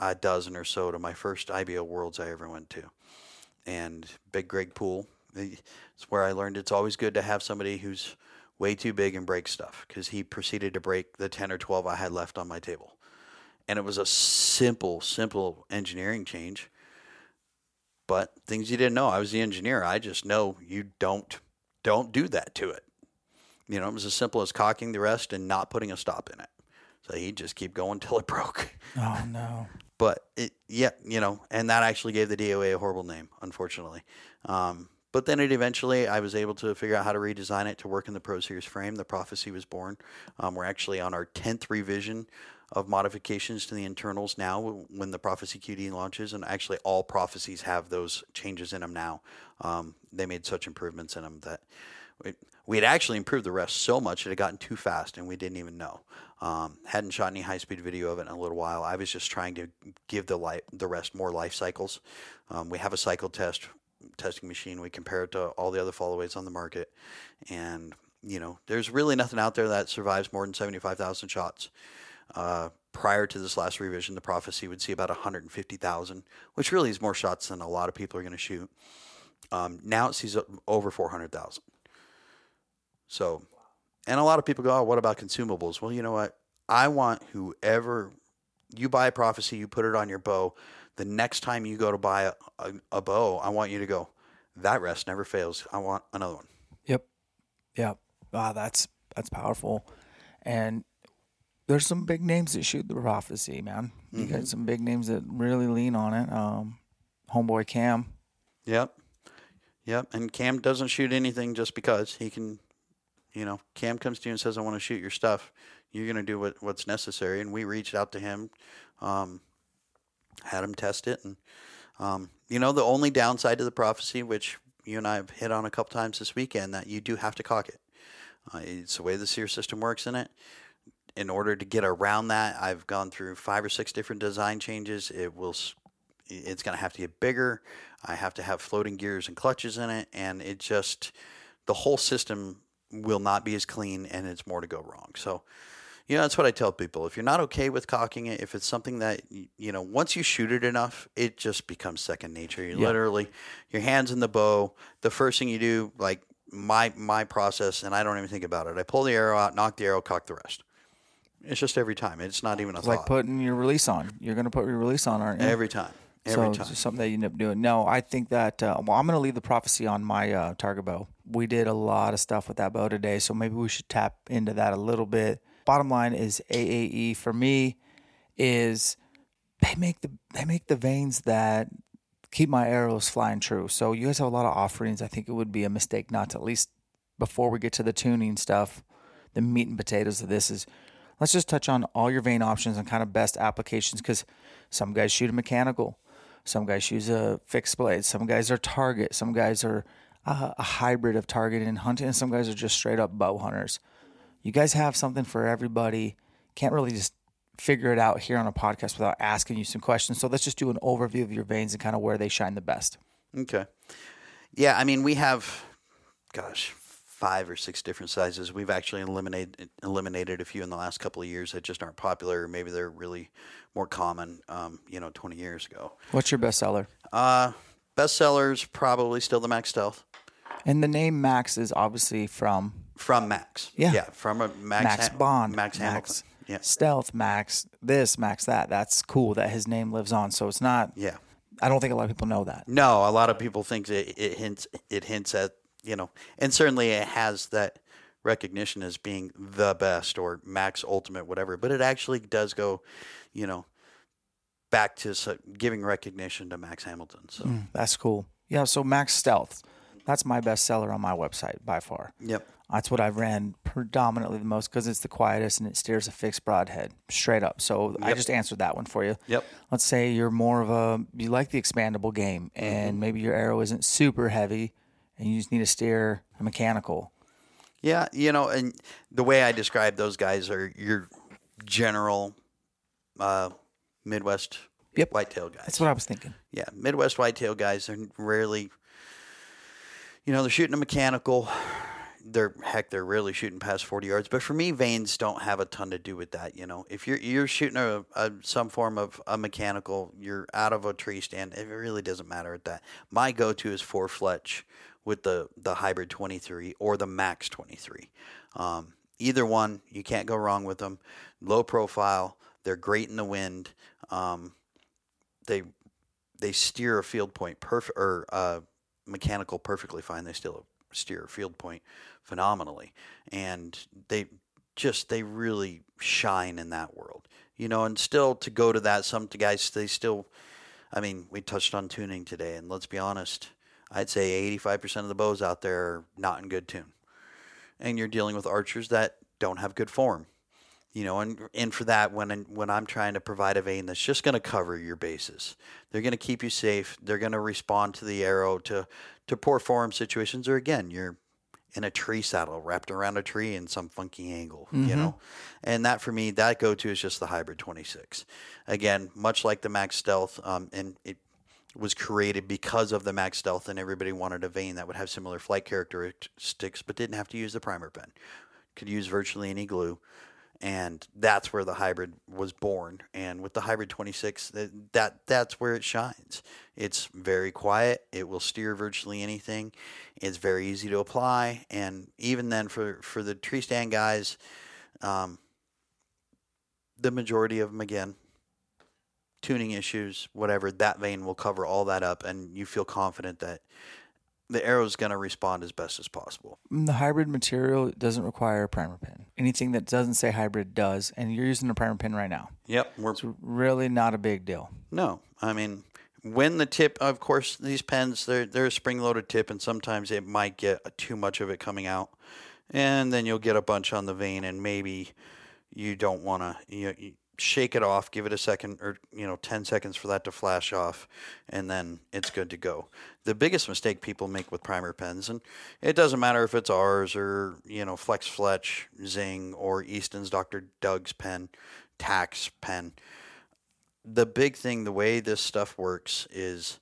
a dozen or so to my first IBO Worlds I ever went to. And Big Greg Poole, it's where I learned it's always good to have somebody who's way too big and break stuff because he proceeded to break the 10 or 12 I had left on my table. And it was a simple, simple engineering change. But things you didn't know. I was the engineer. I just know you don't don't do that to it. You know, it was as simple as cocking the rest and not putting a stop in it. So he'd just keep going (laughs) till it broke. Oh no. But it, yeah, you know, and that actually gave the DOA a horrible name, unfortunately. Um, but then it eventually, I was able to figure out how to redesign it to work in the Pro Series frame. The Prophecy was born. Um, we're actually on our 10th revision of modifications to the internals now when the Prophecy QD launches. And actually, all Prophecies have those changes in them now. Um, they made such improvements in them that we, had actually improved the rest so much it had gotten too fast and we didn't even know. Um, hadn't shot any high speed video of it in a little while. I was just trying to give the light, the rest more life cycles. Um, we have a cycle test testing machine. We compare it to all the other fallaways on the market, and you know, there's really nothing out there that survives more than 75,000 shots. Uh, prior to this last revision, the prophecy would see about 150,000, which really is more shots than a lot of people are going to shoot. Um, now it sees over 400,000. So, and a lot of people go, oh, what about consumables? Well, you know what? I want whoever you buy a prophecy, you put it on your bow. The next time you go to buy a, a, a bow, I want you to go, that rest never fails. I want another one. Yep. Yep. Wow, that's that's powerful. And there's some big names that shoot the prophecy, man. You got some big names that really lean on it. Um, homeboy Cam. Yep. Yep. And Cam doesn't shoot anything just because he can, you know, Cam comes to you and says, I want to shoot your stuff. You're going to do what, what's necessary. And we reached out to him, um, had him test it. And, um, you know, the only downside to the prophecy, which you and I have hit on a couple times this weekend, that you do have to cock it. Uh, it's the way the sear system works in it. In order to get around that, I've gone through five or six different design changes. It will, it's going to have to get bigger. I have to have floating gears and clutches in it, and it just the whole system will not be as clean, and it's more to go wrong. So, you know, that's what I tell people. If you're not okay with cocking it, if it's something that you know, once you shoot it enough, it just becomes second nature. You literally, your hands in the bow. The first thing you do, like my my process, and I don't even think about it. I pull the arrow out, nock the arrow, cock the rest. It's just every time. It's not even a It's thought. like putting your release on. You're going to put your release on, aren't you? every time. Every so time. it's something that you end up doing. No, I think that uh, well, I'm going to leave the prophecy on my uh, target bow. We did a lot of stuff with that bow today, so maybe we should tap into that a little bit. Bottom line is AAE for me is they make the they make the vanes that keep my arrows flying true. So you guys have a lot of offerings. I think it would be a mistake not to at least before we get to the tuning stuff, the meat and potatoes of this is let's just touch on all your vane options and kind of best applications because some guys shoot a mechanical, some guys use a fixed blade, some guys are target, some guys are uh, a hybrid of target and hunting, and some guys are just straight up bow hunters. You guys have something for everybody. Can't really just figure it out here on a podcast without asking you some questions. So let's just do an overview of your vanes and kind of where they shine the best. Okay. Yeah, I mean, we have, gosh, five or six different sizes. We've actually eliminated eliminated a few in the last couple of years that just aren't popular. Maybe they're really more common, um, you know, 20 years ago. What's your best seller? Uh, bestsellers probably still the Max Stealth And the name Max is obviously from from Max. Yeah. yeah, from a Max Max Ha- Bond. Max Hamilton. Yeah. Stealth, Max, this, Max, that. That's cool that his name lives on. So it's not. Yeah. I don't think a lot of people know that. No, a lot of people think it, it hints it hints at you know, and certainly it has that recognition as being the best or max ultimate whatever, but it actually does go, you know, back to giving recognition to Max Hamilton. So Mm, that's cool. Yeah. So Max Stealth, that's my best seller on my website by far. yep, That's what I've ran predominantly the most because it's the quietest and it steers a fixed broadhead straight up. So I just answered that one for you. Yep. Let's say you're more of a you like the expandable game and maybe your arrow isn't super heavy and you just need to steer a mechanical. yeah, you know, and the way I describe those guys are your general uh, Midwest Yep. whitetail guys. That's what I was thinking. yeah, Midwest whitetail guys are rarely, you know, they're shooting a mechanical. They're heck, they're rarely shooting past forty yards. But for me, vanes don't have a ton to do with that. You know, if you're you're shooting a, a some form of a mechanical, you're out of a tree stand. It really doesn't matter at that. My go-to is four fletch with the the hybrid twenty three or the max twenty three. Um, either one, you can't go wrong with them. Low profile, they're great in the wind. Um, they they steer a field point perfect or uh, mechanical perfectly fine. They still steer field point phenomenally, and they just they really shine in that world, you know. And still to go to that, some guys they still. I mean, we touched on tuning today, and let's be honest. I'd say eighty-five percent of the bows out there are not in good tune, and you're dealing with archers that don't have good form you know, and and for that, when when I'm trying to provide a vane that's just going to cover your bases, they're going to keep you safe. They're going to respond to the arrow to to poor form situations, or again, you're in a tree saddle wrapped around a tree in some funky angle, you know, and that for me, that go to is just the hybrid 26. Again, much like the Max Stealth, um, and it was created because of the Max Stealth, and everybody wanted a vane that would have similar flight characteristics, but didn't have to use the primer pen. Could use virtually any glue and that's where the hybrid was born. And with the hybrid 26, that, that that's where it shines. It's very quiet. It will steer virtually anything. It's very easy to apply, and even then, for for the tree stand guys, um, the majority of them again. Tuning issues, whatever, that vane will cover all that up, and you feel confident that the arrow is going to respond as best as possible. Mm, The hybrid material doesn't require a primer pen. Anything that doesn't say hybrid does, and you're using a primer pen right now. Yep, we're It's really not a big deal. No, I mean when the tip. Of course, these pens they're they're a spring loaded tip, and sometimes it might get too much of it coming out, and then you'll get a bunch on the vane, and maybe you don't want to you, you shake it off, give it a second or you know ten seconds for that to flash off, and then it's good to go. The biggest mistake people make with primer pens, and it doesn't matter if it's ours or you know Flex Fletch, Zing, or Easton's Dr. Doug's pen, Tax pen the big thing, the way this stuff works is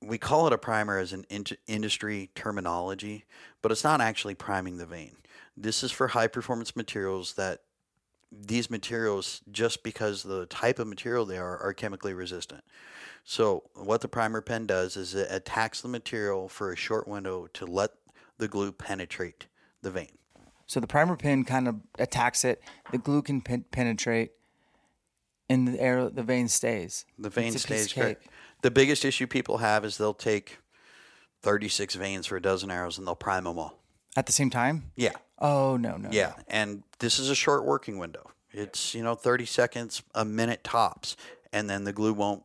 we call it a primer as an in- industry terminology, but it's not actually priming the vane. This is for high performance materials that these materials, just because the type of material they are, are chemically resistant. So, what the primer pen does is it attacks the material for a short window to let the glue penetrate the vane. So the primer pen kind of attacks it. The glue can pen- penetrate, and the arrow, the vane stays. The vane stays correct. The biggest issue people have is they'll take 36 vanes for a dozen arrows and they'll prime them all. At the same time? Yeah. Oh no, no. Yeah. And this is a short working window. It's, you know, 30 seconds, a minute tops. And then the glue won't,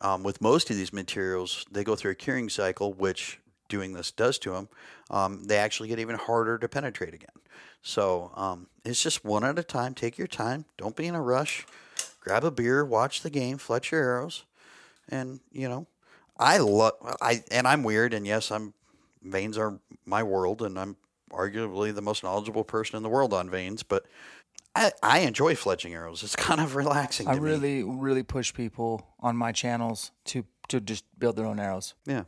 um, with most of these materials, they go through a curing cycle, which doing this does to them. Um, they actually get even harder to penetrate again. So um, it's just one at a time. Take your time. Don't be in a rush. Grab a beer, watch the game, fletch your arrows. And, you know, I love, I, and I'm weird. And yes, I'm, vanes are my world. And I'm arguably the most knowledgeable person in the world on vanes. But I, I enjoy fletching arrows. It's kind of relaxing to I me. really, really push people on my channels to to just build their own arrows. Yeah.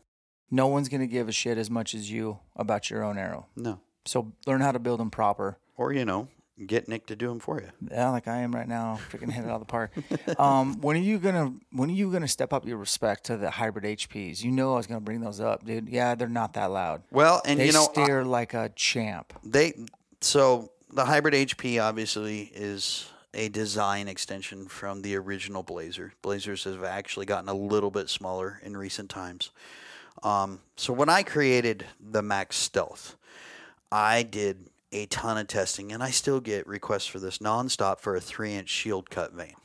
No one's gonna give a shit as much as you about your own arrow. No. So learn how to build them proper. Or, you know, get Nick to do them for you. Yeah, like I am right now, (laughs) freaking hit it out of the park. Um, when are you gonna when are you gonna step up your respect to the hybrid HPs? You know I was gonna bring those up, dude. Yeah, they're not that loud. Well, and They you know, I- steer like a champ. they so the hybrid HP obviously is a design extension from the original Blazer. Blazers have actually gotten a little bit smaller in recent times. Um, so when I created the Max Stealth, I did a ton of testing, and I still get requests for this nonstop for a three-inch shield cut vane.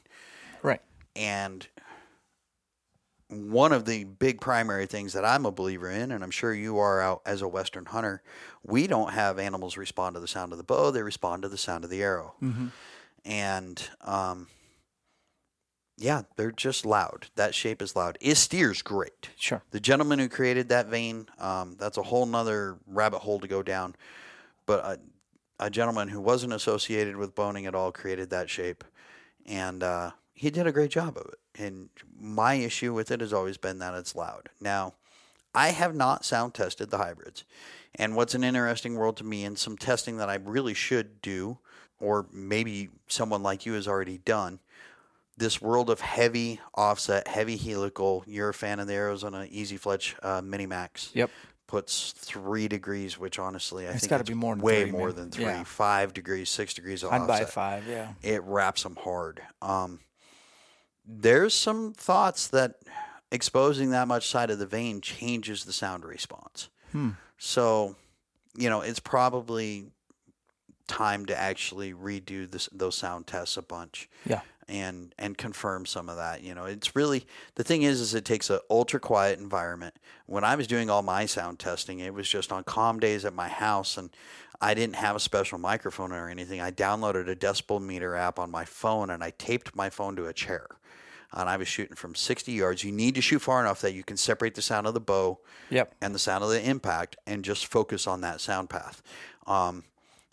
Right. And one of the big primary things that I'm a believer in, and I'm sure you are out as a Western hunter, we don't have animals respond to the sound of the bow; they respond to the sound of the arrow. And um, yeah, they're just loud. That shape is loud. It steers great. Sure. The gentleman who created that vane, um, that's a whole nother rabbit hole to go down. But a, a gentleman who wasn't associated with Bohning at all created that shape, and uh, he did a great job of it. And my issue with it has always been that it's loud. Now, I have not sound tested the hybrids. And what's an interesting world to me, and some testing that I really should do, or maybe someone like you has already done, this world of heavy offset, heavy helical. You're a fan of the Arizona EZ Fletch uh, Mini Max. Yep. Puts three degrees, which honestly I It's think gotta it's be more than way three, more man. than three. Yeah. Five degrees, six degrees I'd buy five. Yeah. it wraps them hard. Um, there's some thoughts that exposing that much side of the vane changes the sound response. Hmm. So, you know, it's probably time to actually redo this, those sound tests a bunch Yeah. And and confirm some of that. You know, it's really the thing is is it takes an ultra quiet environment. When I was doing all my sound testing, it was just on calm days at my house, and I didn't have a special microphone or anything. I downloaded a decibel meter app on my phone, and I taped my phone to a chair. And I was shooting from 60 yards. You need to shoot far enough that you can separate the sound of the bow Yep. and the sound of the impact and just focus on that sound path. Um,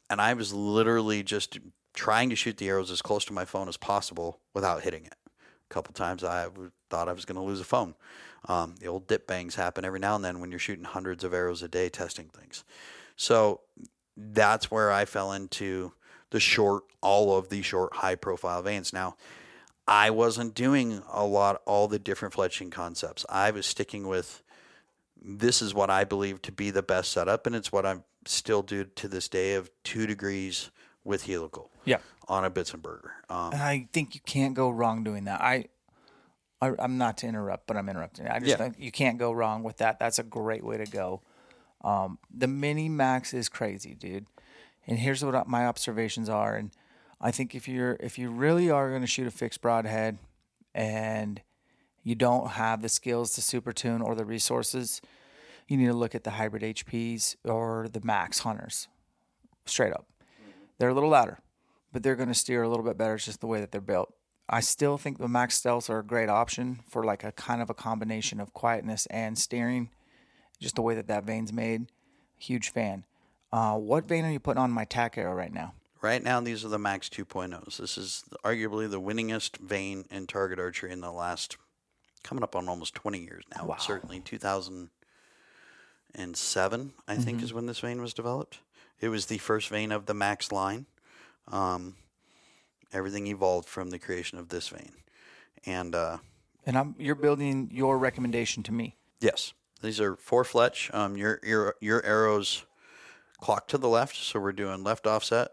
and I was literally just trying to shoot the arrows as close to my phone as possible without hitting it. A couple times I thought I was going to lose a phone. Um, the old dip bangs happen every now and then when you're shooting hundreds of arrows a day testing things. So that's where I fell into the short, all of the short, high profile vanes. Now, I wasn't doing a lot, all the different fletching concepts. I was sticking with this is what I believe to be the best setup, and it's what I still do to this day of two degrees with helical Yeah. on a Bitzenburger. Um, And I think you can't go wrong doing that. I, I I'm not to interrupt, but I'm interrupting. I just Yeah. think you can't go wrong with that. That's a great way to go. Um, the mini max is crazy, dude. And here's what my observations are. And I think if you're if you really are going to shoot a fixed broadhead, and you don't have the skills to super tune or the resources, you need to look at the hybrid HPs or the max hunters. Straight up, they're a little louder but they're going to steer a little bit better. It's just the way that they're built. I still think the Max Stealths are a great option for like a kind of a combination of quietness and steering. Just the way that that vane's made, huge fan. Uh, what vane are you putting on my tack arrow right now? right now, these are the Max 2.0s. This is arguably the winningest vane in target archery in the last, coming up on almost 20 years now. Wow. Certainly 2007, I think, is when this vane was developed. It was the first vane of the Max line. Um, everything evolved from the creation of this vane. And uh, And I'm you're building your recommendation to me. yes, these are four fletch. Um, your your your arrows clock to the left, so we're doing left offset,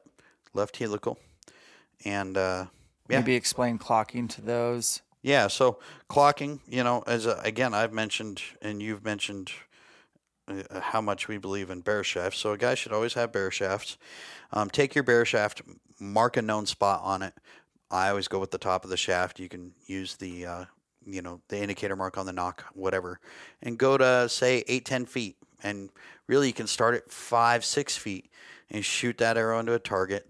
left helical, and uh, yeah, Maybe explain clocking to those. yeah. So clocking, you know, as uh again I've mentioned and you've mentioned how much we believe in bare shafts. So a guy should always have bare shafts. Um, take your bare shaft, mark a known spot on it. I always go with the top of the shaft. You can use the uh, you know the indicator mark on the nock, whatever, and go to say eight ten feet. And really, you can start at five six feet and shoot that arrow into a target.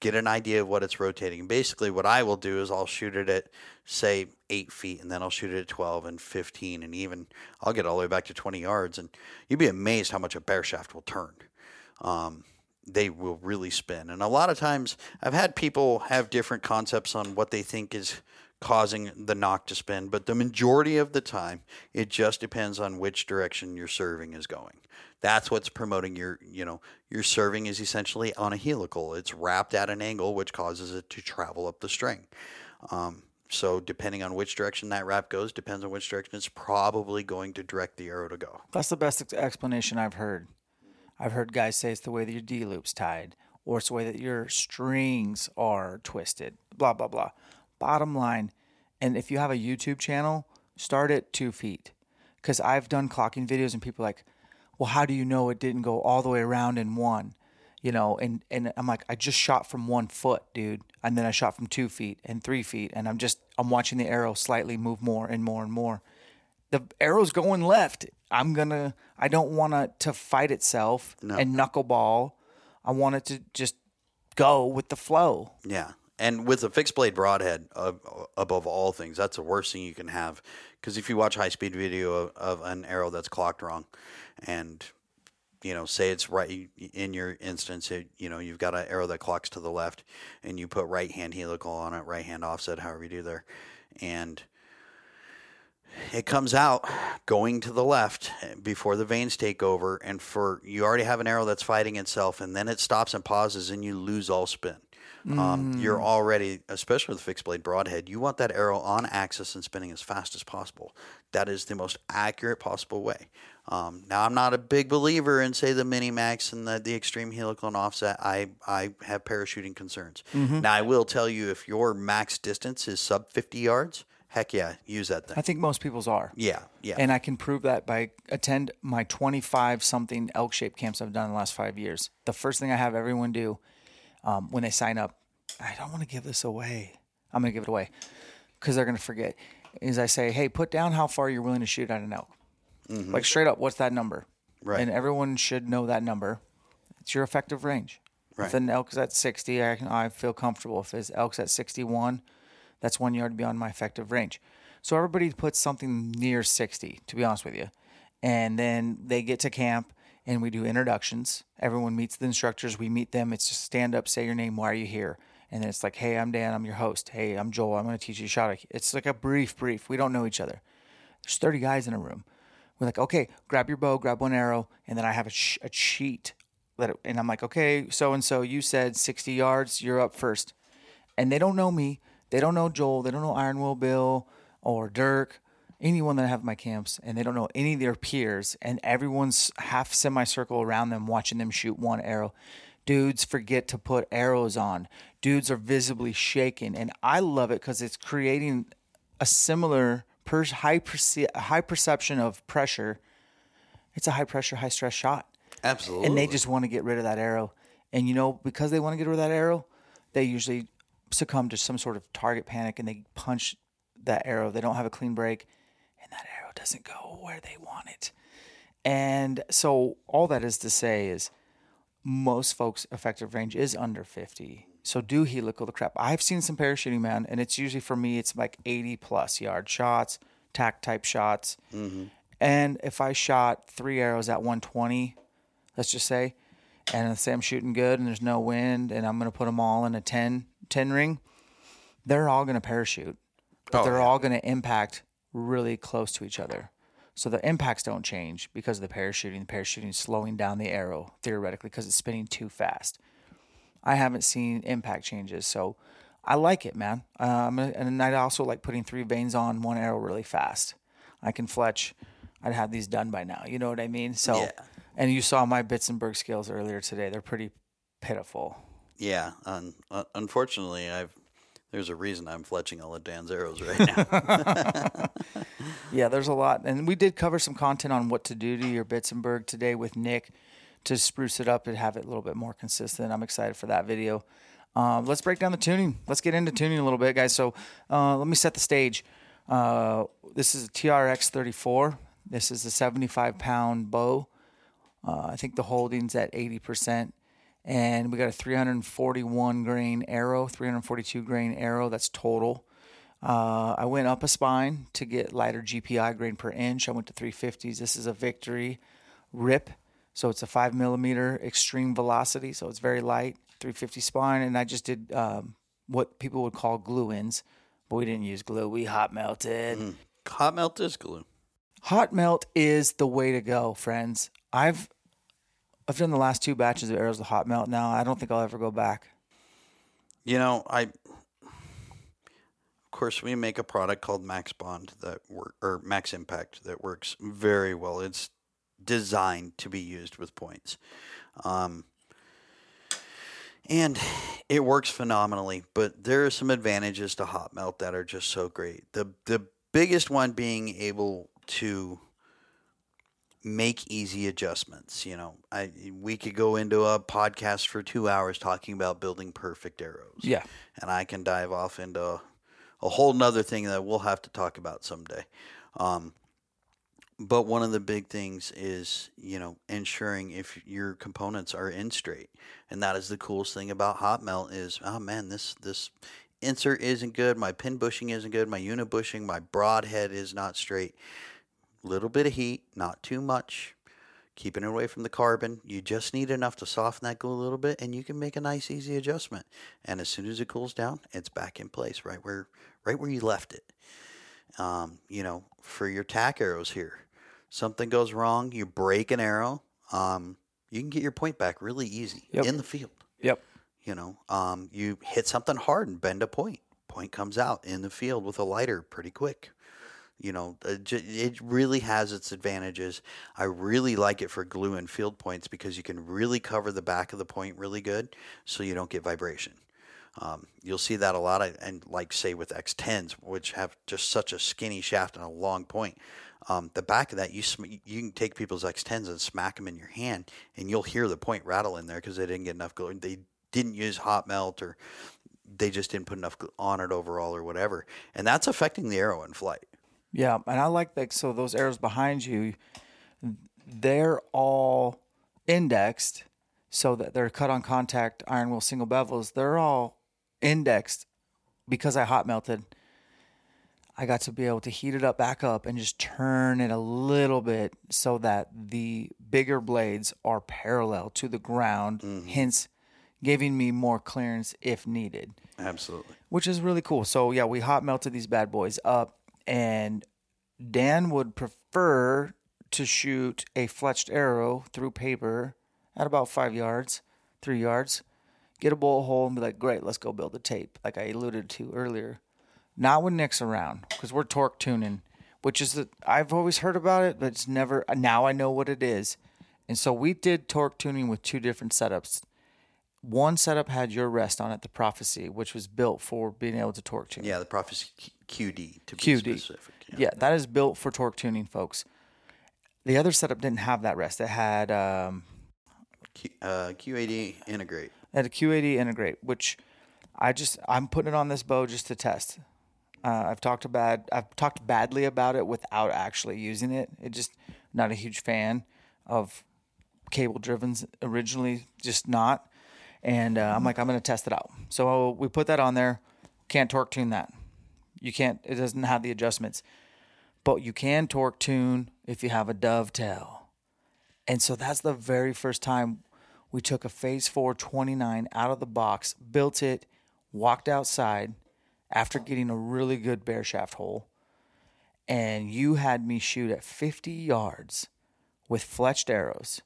Get an idea of what it's rotating. Basically, what I will do is I'll shoot it at say eight feet, and then I'll shoot it at twelve and fifteen, and even I'll get all the way back to twenty yards, and you'd be amazed how much a bare shaft will turn um, they will really spin. And a lot of times, I've had people have different concepts on what they think is causing the nock to spin, but the majority of the time, it just depends on which direction your serving is going. That's what's promoting your, you know, your serving is essentially on a helical. It's wrapped at an angle, which causes it to travel up the string. Um, so depending on which direction that wrap goes, depends on which direction it's probably going to direct the arrow to go. That's the best ex- explanation I've heard. I've heard guys say it's the way that your D loop's tied, or it's the way that your strings are twisted, blah, blah, blah. Bottom line, and if you have a YouTube channel, start at two feet. Because I've done clocking videos and people are like, well, how do you know it didn't go all the way around in one? You know, and, and I'm like, I just shot from one foot, dude. And then I shot from two feet and three feet. And I'm just, I'm watching the arrow slightly move more and more and more. The arrow's going left. I'm going to, I don't want it to fight itself and knuckleball. I want it to just go with the flow. Yeah. And with a fixed blade broadhead, uh, above all things, that's the worst thing you can have. Because if you watch high speed video of, of an arrow that's clocked wrong, and you know, say it's right in your instance, it, you know, you've got an arrow that clocks to the left, and you put right hand helical on it, right hand offset, however you do there, and it comes out going to the left before the vanes take over, and for you already have an arrow that's fighting itself, and then it stops and pauses, and you lose all spin. Um, you're already, especially with fixed blade broadhead, you want that arrow on axis and spinning as fast as possible. That is the most accurate possible way. Um, now, I'm not a big believer in, say, the mini max and the, the extreme helical and offset. I, I have parachuting concerns. Now, I will tell you if your max distance is sub 50 yards, heck yeah, use that thing. I think most people's are. Yeah, yeah. And I can prove that by attend my 25 something Elk Shape camps I've done in the last five years. The first thing I have everyone do um, when they sign up, I don't want to give this away. I'm going to give it away because they're going to forget. Is I say, hey, put down how far you're willing to shoot at an elk. Like straight up, what's that number? Right. And everyone should know that number. It's your effective range. Right. If an elk is at 60, I, can, I feel comfortable. If his elk's at 61, that's one yard beyond my effective range. So everybody puts something near 60, to be honest with you. And then they get to camp and we do introductions. Everyone meets the instructors. We meet them. It's just stand up, say your name, why are you here? And then it's like, hey, I'm Dan, I'm your host. Hey, I'm Joel, I'm going to teach you shot. It's like a brief, brief. We don't know each other. There's 30 guys in a room. We're like, okay, grab your bow, grab one arrow, and then I have a, sh- a sheet. It, and I'm like, okay, so and so, you said 60 yards, you're up first. And they don't know me. They don't know Joel. They don't know Iron Will Bill or Dirk, anyone that I have in my camps, and they don't know any of their peers. And everyone's half semicircle around them, watching them shoot one arrow. Dudes forget to put arrows on. Dudes are visibly shaking, and I love it because it's creating a similar per- high perce- high perception of pressure. It's a high pressure, high stress shot Absolutely. and they just want to get rid of that arrow. And you know, because they want to get rid of that arrow, they usually succumb to some sort of target panic and they punch that arrow. They don't have a clean break, and that arrow doesn't go where they want it. And so, all that is to say is, most folks' effective range is under 50. So do helical the crap. I've seen some parachuting, man, and it's usually for me, it's like 80 plus yard shots, tack type shots. Mm-hmm. And if I shot three arrows at 120, let's just say, and let's say I'm shooting good and there's no wind and I'm going to put them all in a 10, 10 ring, they're all going to parachute, but Oh, they're yeah. all going to impact really close to each other. So the impacts don't change because of the parachuting. The parachuting is slowing down the arrow theoretically because it's spinning too fast. I haven't seen impact changes, so I like it, man. Um, and I also like putting three vanes on one arrow really fast. I can fletch. I'd have these done by now. You know what I mean? So, Yeah. and you saw my Bitzenberg skills earlier today. They're pretty pitiful. Yeah, un- unfortunately, I've there's a reason I'm fletching all of Dan's arrows right now. (laughs) Yeah, there's a lot, and we did cover some content on what to do to your Bitzenberg today with Nick to spruce it up and have it a little bit more consistent. I'm excited for that video. Um, let's break down the tuning. Let's get into tuning a little bit, guys. So uh, let me set the stage. Uh, this is a TRX 34. This is a 75 pound bow. Uh, I think the holding's at 80%. And we got a 341 grain arrow, 342 grain arrow. That's total. Uh, I went up a spine to get lighter GPI grain per inch. I went to 350s. This is a Victory Rip. So it's a five millimeter extreme velocity. So it's very light, 350 spine. And I just did um, what people would call glue ins, but we didn't use glue. We hot melted. Hot melt is glue. Hot melt is the way to go, friends. I've I've done the last two batches of arrows with hot melt now. I don't think I'll ever go back. You know, I of course we make a product called Max Bond that work or Max Impact that works very well. It's designed to be used with points. Um, and it works phenomenally. But there are some advantages to hot melt that are just so great. The the biggest one being able to make easy adjustments. You know, I we could go into a podcast for two hours talking about building perfect arrows. Yeah. and I can dive off into a, a whole nother thing that we'll have to talk about someday. Um, but one of the big things is, you know, ensuring if your components are in straight, and that is the coolest thing about hot melt is, oh man, this this insert isn't good, my pin bushing isn't good, my unit bushing, my broadhead is not straight. Little bit of heat, not too much. Keeping it away from the carbon. You just need enough to soften that glue a little bit, and you can make a nice, easy adjustment. And as soon as it cools down, it's back in place, right where, right where you left it. Um, you know, for your tack arrows here, something goes wrong, you break an arrow, um, you can get your point back really easy Yep. in the field. Yep. You know, um, you hit something hard and bend a point. Point comes out in the field with a lighter pretty quick. You know, it really has its advantages. I really like it for glue and field points because you can really cover the back of the point really good so you don't get vibration. Um, you'll see that a lot, and like say with X10s, which have just such a skinny shaft and a long point. Um, the back of that, you sm- you can take people's X10s and smack them in your hand, and you'll hear the point rattle in there because they didn't get enough glue. They didn't use hot melt, or they just didn't put enough on it overall, or whatever, and that's affecting the arrow in flight. Yeah, and I like that. so those arrows behind you, they're all indexed so that they're cut on contact Iron Will single bevels. They're all indexed because I hot melted. I got to be able to heat it up back up and just turn it a little bit so that the bigger blades are parallel to the ground, mm-hmm. hence giving me more clearance if needed Absolutely. which is really cool. So yeah, we hot melted these bad boys up, and Dan would prefer to shoot a fletched arrow through paper at about five yards, three yards, get a bullet hole, and be like, "Great, let's go build the tape," like I alluded to earlier. Not when Nick's around, because we're torque tuning, which is that I've always heard about it, but it's never. Now I know what it is, and so we did torque tuning with two different setups one setup had your rest on it, the prophecy, which was built for being able to torque tune. Yeah, the prophecy QD to be QD. specific. Yeah. that is built for torque tuning, folks. The other setup didn't have that rest. It had um, Q, uh, QAD Integrate. it had a QAD Integrate, which I just I'm putting it on this bow just to test. Uh, I've talked about I've talked badly about it without actually using it. It just not a huge fan of cable drivens originally, just not. And uh, I'm like I'm gonna test it out. So we put that on there. Can't torque tune that. You can't. It doesn't have the adjustments, but you can torque tune if you have a dovetail. And so that's the very first time we took a Phase 4 29 out of the box, built it, walked outside after getting a really good bare shaft hole. And you had me shoot at 50 yards with fletched arrows,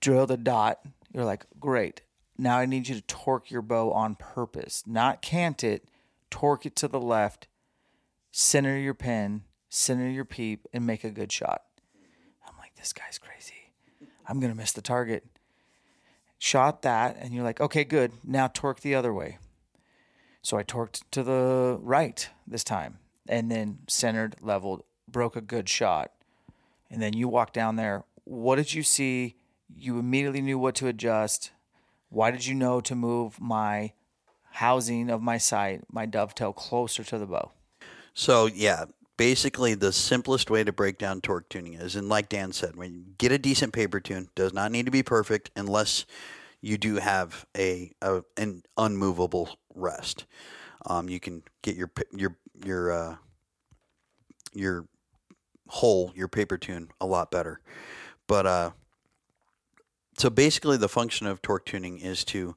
drilled a dot. You're like, great. Now I need you to torque your bow on purpose, not cant it, torque it to the left, center your pin, center your peep, and make a good shot. I'm like, this guy's crazy. I'm going to miss the target. Shot that, and you're like, okay, good. Now torque the other way. So I torqued to the right this time, and then centered, leveled, broke a good shot. And then you walk down there. What did you see? You immediately knew what to adjust. Why did you know to move my housing of my sight, my dovetail, closer to the bow? So yeah, basically the simplest way to break down torque tuning is, and like Dan said, when you get a decent paper tune, does not need to be perfect unless you do have a, a an unmovable rest. Um, you can get your your your uh, your hole, your paper tune a lot better. But uh, so basically, the function of torque tuning is to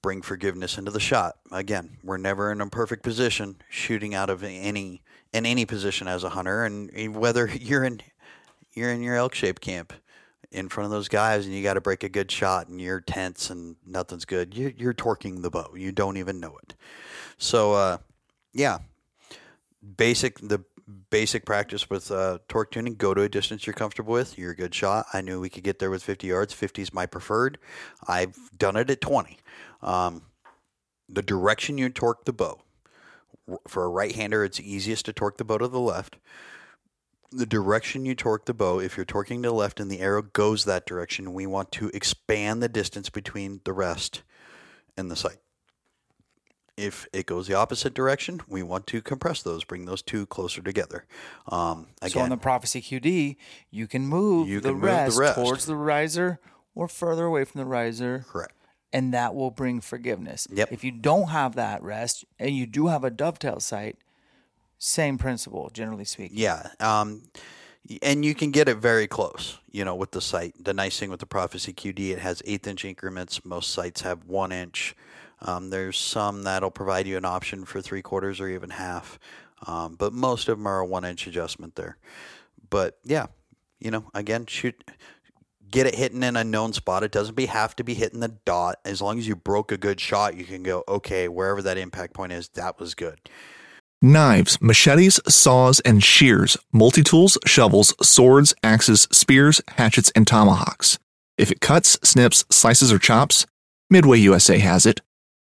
bring forgiveness into the shot. Again, we're never in a perfect position shooting out of any in any position as a hunter, and (laughs) whether you're in you're in your elk shape camp in front of those guys and you got to break a good shot and you're tense and nothing's good. You're, you're torquing the bow. You don't even know it. So, uh, yeah, basic the basic practice with uh, torque tuning. Go to a distance you're comfortable with. You're a good shot. I knew we could get there with 50 yards. 50 is my preferred. I've done it at 20. Um, the direction you torque the bow. For a right hander, it's easiest to torque the bow to the left. The direction you torque the bow, if you're torquing to the left and the arrow goes that direction, we want to expand the distance between the rest and the sight. If it goes the opposite direction, we want to compress those, bring those two closer together. Um, So again, on the prophecy QD, you can move, You the, can move the rest rest. towards the riser or further away from the riser, correct. and that will bring forgiveness. Yep. If you don't have that rest and you do have a dovetail sight, same principle, generally speaking. Yeah. Um, and you can get it very close, you know, with the sight. The nice thing with the Prophecy QD, it has eighth inch increments. Most sites have one inch. Um, there's some that'll provide you an option for three quarters or even half. Um, but most of them are a one inch adjustment there. But yeah, you know, again, shoot, get it hitting in a known spot. It doesn't be have to be hitting the dot. As long as you broke a good shot, you can go, okay, wherever that impact point is, that was good. Knives, machetes, saws, and shears, multi tools, shovels, swords, axes, spears, hatchets, and tomahawks. If it cuts, snips, slices, or chops, Midway USA has it.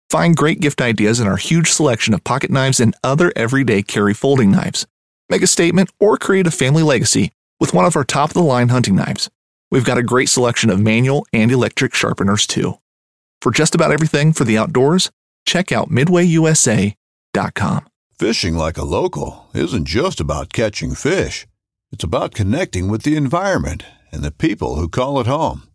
Find great gift ideas in our huge selection of pocket knives and other everyday carry folding knives. Make a statement or create a family legacy with one of our top of the line hunting knives. We've got a great selection of manual and electric sharpeners too. For just about everything for the outdoors, check out midwayusa.com. Fishing like a local isn't just about catching fish. It's about connecting with the environment and the people who call it home.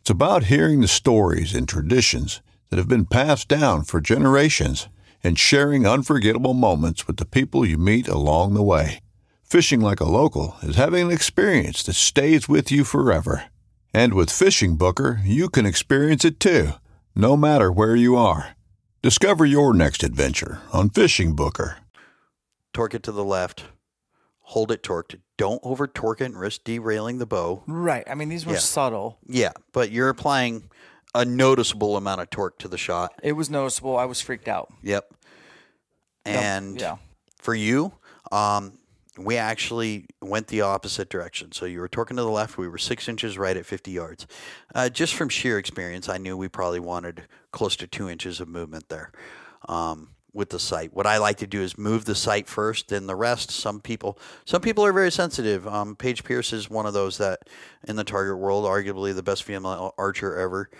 It's about hearing the stories and traditions that have been passed down for generations and sharing unforgettable moments with the people you meet along the way. Fishing like a local is having an experience that stays with you forever. And with Fishing Booker, you can experience it too, no matter where you are. Discover your next adventure on Fishing Booker. torque it to the left, hold it torqued. Don't over torque it and risk derailing the bow. Right. I mean, these were Yeah. subtle. Yeah, but you're applying a noticeable amount of torque to the shot. It was noticeable. I was freaked out. Yep. And yeah. for you, um, we actually went the opposite direction. So you were torquing to the left. We were six inches right at 50 yards. Uh, just from sheer experience, I knew we probably wanted close to two inches of movement there um, with the sight. What I like to do is move the sight first, then the rest. Some people, some people are very sensitive. Um, Paige Pearce is one of those that, in the target world, arguably the best female archer ever.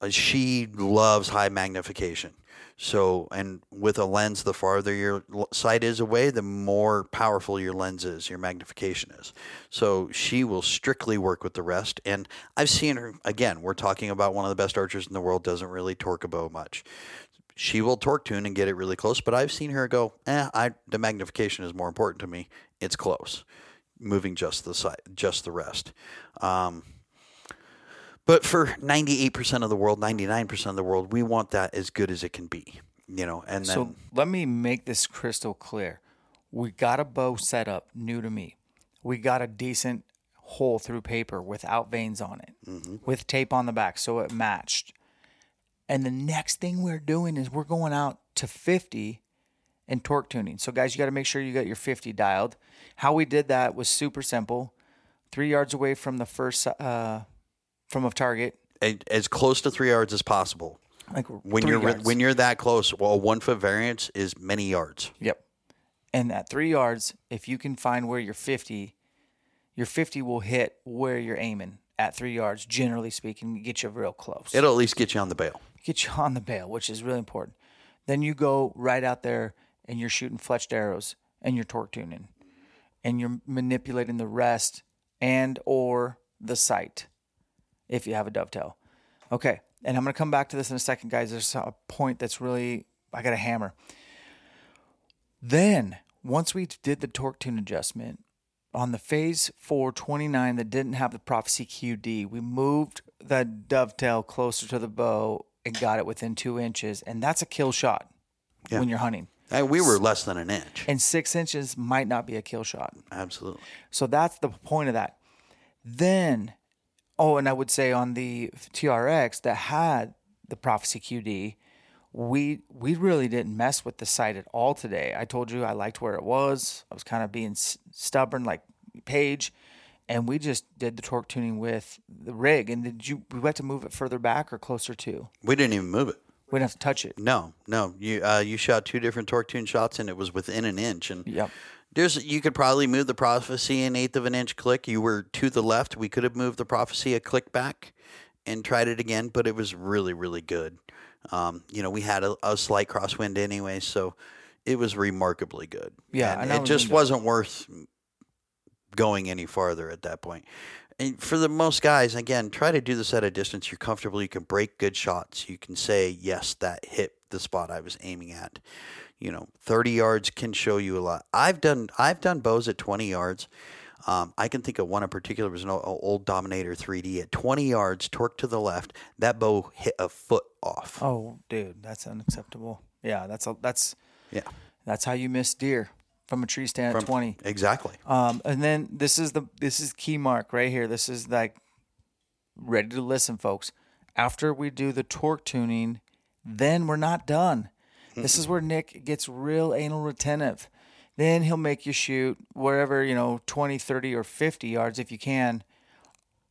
Uh, she loves high magnification. So, and with a lens, the farther your sight is away, the more powerful your lens is, your magnification is. So, she will strictly work with the rest. And I've seen her, again, we're talking about one of the best archers in the world, doesn't really torque a bow much. She will torque tune and get it really close, but I've seen her go, eh, I, the magnification is more important to me. It's close, moving just the sight, just the rest. Um, but for 98% of the world, 99% of the world, we want that as good as it can be, you know, and then So let me make this crystal clear. We got a bow set up, new to me. We got a decent hole through paper without vanes on it, Mm-hmm. with tape on the back, so it matched. And the next thing we're doing is we're going out to 50 and torque tuning. So, guys, you got to make sure you got your 50 dialed. How we did that was super simple. Three yards away from the first, uh, from a target, as close to three yards as possible. like When you're yards. when you're that close, well, a one foot variance is many yards. Yep. And at three yards, if you can find where you're 50, your 50 will hit where you're aiming at three yards, generally speaking, get you real close. It'll at least get you on the bail. Get you (laughs) on the bail, which is really important. Then you go right out there and you're shooting fletched arrows and you're torque tuning and you're manipulating the rest and or the sight if you have a dovetail. Okay. And I'm going to come back to this in a second, guys. There's a point that's really, I got to hammer. Then, once we did the torque tune adjustment on the phase 429 that didn't have the prophecy QD, we moved the dovetail closer to the bow and got it within two inches. And that's a kill shot Yeah. when you're hunting. Uh, we were less than an inch. And six inches might not be a kill shot. Absolutely. So that's the point of that. Then, oh, and I would say on the TRX that had the Prophecy QD, we we really didn't mess with the sight at all today. I told you I liked where it was. I was kind of being s- stubborn like Paige, and we just did the torque tuning with the rig. And did you we had to move it further back or closer to? We didn't even move it. We didn't have to touch it. No, no. You uh, you shot two different torque tune shots, and it was within an inch. And Yep. there's you could probably move the prophecy an eighth of an inch click. You were to the left. We could have moved the prophecy a click back and tried it again, but it was really really good. Um, you know, we had a, a slight crosswind anyway, so it was remarkably good. Yeah, and and it just wasn't worth going any farther at that point. And for the most guys, again, try to do this at a distance you're comfortable. You can break good shots. You can say, yes, that hit the spot I was aiming at. You know, 30 yards can show you a lot. I've done I've done bows at 20 yards. Um, I can think of one in particular. It was an old Dominator 3D at 20 yards, torque to the left. That bow hit a foot off. Oh, dude, that's unacceptable. Yeah, that's a, that's Yeah, that's how you miss deer from a tree stand at twenty. exactly. Um, and then this is the this is key mark right here. This is like ready to listen, folks. After we do the torque tuning, then we're not done. This is where Nick gets real anal retentive. Then he'll make you shoot wherever, you know, 20, 30, or 50 yards if you can,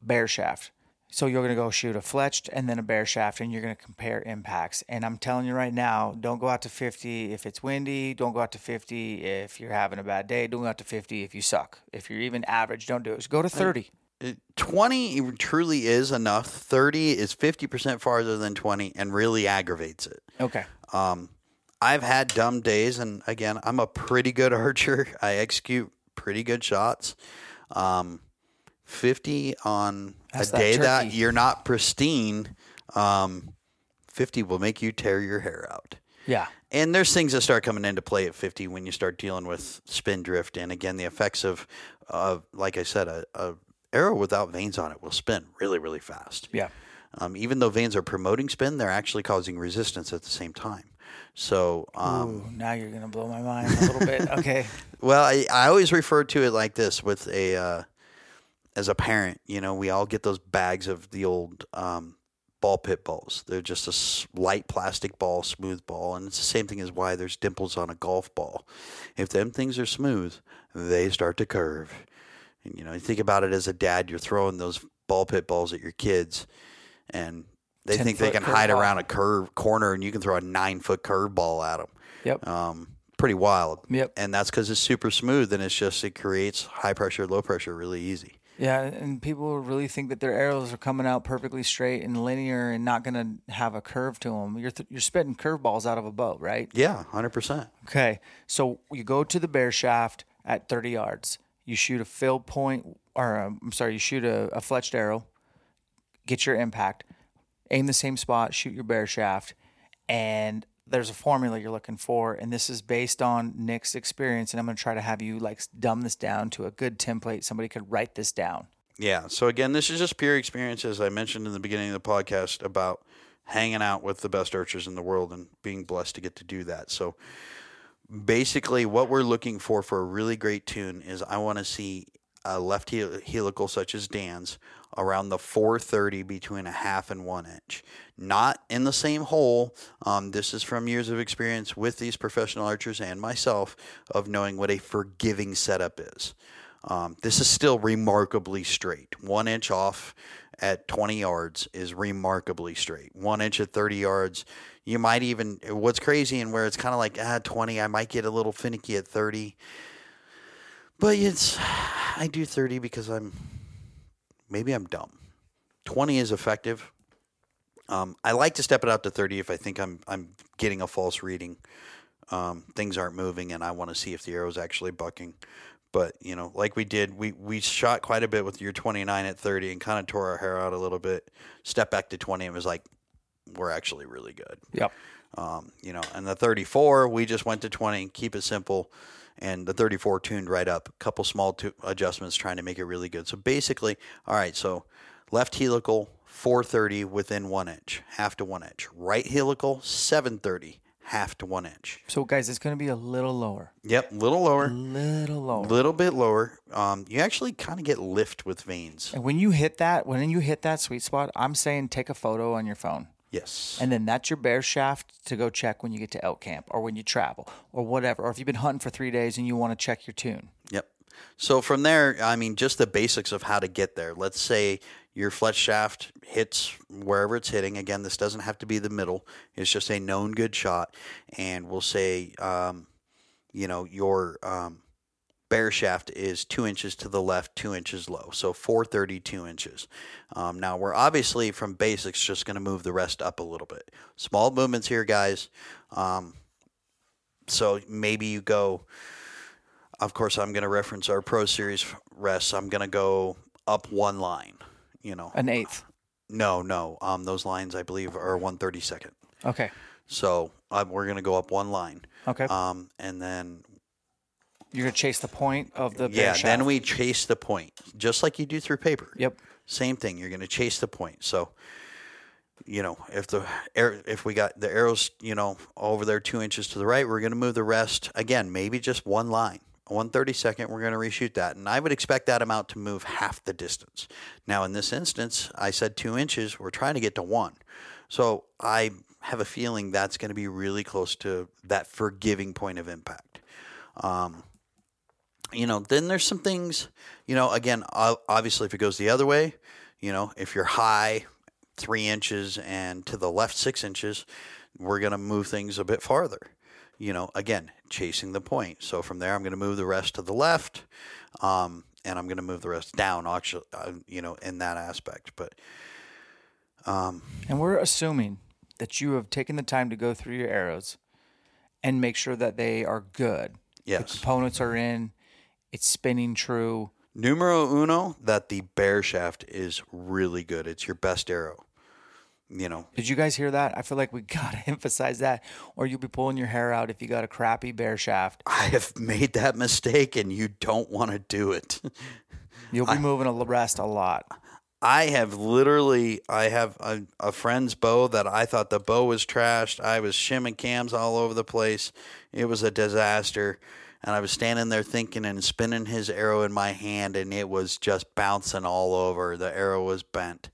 bare shaft. So you're going to go shoot a fletched and then a bare shaft, and you're going to compare impacts. And I'm telling you right now, don't go out to 50 if it's windy. Don't go out to 50 if you're having a bad day. Don't go out to 50 if you suck. If you're even average, don't do it. Just go to 30. It- 20 truly is enough. 30 is 50% farther than 20 and really aggravates it. Okay. Um, I've had dumb days, and again, I'm a pretty good (laughs) archer. I execute pretty good shots. Um, 50 on That's a that day that you're not pristine, um, 50 will make you tear your hair out. Yeah. And there's things that start coming into play at 50 when you start dealing with spin drift, and again, the effects of, uh, like I said, a, a arrow without vanes on it will spin really, really fast. Yeah. Um, even though vanes are promoting spin, they're actually causing resistance at the same time. So, um, Ooh, now you're going to blow my mind a little bit. (laughs) Okay. well, I, I always refer to it like this with a, uh, as a parent, you know, we all get those bags of the old um, ball pit balls. They're just a light plastic ball, smooth ball. And it's the same thing as why there's dimples on a golf ball. If them things are smooth, they start to curve. And, you know, you think about it as a dad, you're throwing those ball pit balls at your kids, and they think they can hide curveball. around a curve corner, and you can throw a nine foot curve ball at them. Yep. Um, pretty wild. Yep. And that's because it's super smooth, and it's just it creates high pressure, low pressure really easy. Yeah, and people really think that their arrows are coming out perfectly straight and linear and not going to have a curve to them. You're th- you're spitting curveballs out of a bow, right? Yeah, hundred percent. Okay, so you go to the bare shaft at 30 yards. You shoot a field point, or um, I'm sorry, you shoot a, a fletched arrow. Get your impact, aim the same spot, shoot your bare shaft, and there's a formula you're looking for, and this is based on Nick's experience. And I'm going to try to have you like dumb this down to a good template. Somebody could write this down. Yeah. So again, this is just pure experience, as I mentioned in the beginning of the podcast about hanging out with the best archers in the world and being blessed to get to do that. So basically, what we're looking for for a really great tune is I want to see a left hel- helical such as Dan's around the 430 between a half and one inch. Not in the same hole. Um, this is from years of experience with these professional archers and myself of knowing what a forgiving setup is. Um, this is still remarkably straight. One inch off at 20 yards is remarkably straight. One inch at 30 yards, you might even, what's crazy and where it's kind of like, ah, 20, I might get a little finicky at 30. But it's, I do 30 because I'm, maybe I'm dumb. 20 is effective. Um, I like to step it out to 30 if I think I'm, I'm getting a false reading. Um, things aren't moving and I want to see if the arrow's actually bucking. But you know, like we did, we we shot quite a bit with your 29 at 30 and kind of tore our hair out a little bit. Step back to 20 and was like, we're actually really good. Yep. Um, you know, and the 34, we just went to 20, keep it simple. And the 34 tuned right up. A couple small tu- adjustments trying to make it really good. So basically, all right, so left helical, 430 within one inch, half to one inch. Right helical, 730, half to one inch. So, guys, it's going to be a little lower. Yep, little lower, little lower. A little bit lower. Um, you actually kind of get lift with vanes. And when you hit that, when you hit that sweet spot, I'm saying take a photo on your phone. Yes. And then that's your bare shaft to go check when you get to elk camp or when you travel or whatever. Or if you've been hunting for three days and you want to check your tune. Yep. So from there, I mean, just the basics of how to get there. Let's say your fletch shaft hits wherever it's hitting. Again, this doesn't have to be the middle. It's just a known good shot. And we'll say, um, you know, your um, bare shaft is two inches to the left, two inches low. So 432 inches. Um, now, we're obviously from basics just going to move the rest up a little bit. Small movements here, guys. Um, so maybe you go, of course, I'm going to reference our Pro Series rests. I'm going to go up one line, you know. An eighth. No, no. Um, those lines, I believe, are 132nd. Okay. So um, we're going to go up one line. Okay. Um, and then You're going to chase the point of the yeah, shaft. then we chase the point, just like you do through paper. Yep. Same thing. You're going to chase the point. So, you know, if the air, if we got the arrows, you know, over there two inches to the right, we're going to move the rest again. Maybe just one line. One thirty second, we're going to reshoot that, and I would expect that amount to move half the distance. Now, in this instance, I said two inches. We're trying to get to one, so I have a feeling that's going to be really close to that forgiving point of impact. Um, you know, then there's some things, you know, again, obviously, if it goes the other way, you know, if you're high three inches and to the left six inches, we're going to move things a bit farther. You know, again, chasing the point. So from there, I'm going to move the rest to the left, um, and I'm going to move the rest down, actually, uh, you know, in that aspect. But And we're assuming that you have taken the time to go through your arrows and make sure that they are good. Yes. The components are in, it's spinning true. numero uno, that the bare shaft is really good. It's your best arrow. You know, Did you guys hear that? I feel like we (laughs) got to emphasize that, or you'll be pulling your hair out if you got a crappy bare shaft. (laughs) I have made that mistake, and you don't want to do it. (laughs) You'll be moving a rest a lot. I have literally, I have a, a friend's bow that I thought the bow was trashed. I was shimming cams all over the place. It was a disaster. And I was standing there thinking and spinning his arrow in my hand, and it was just bouncing all over. The arrow was bent.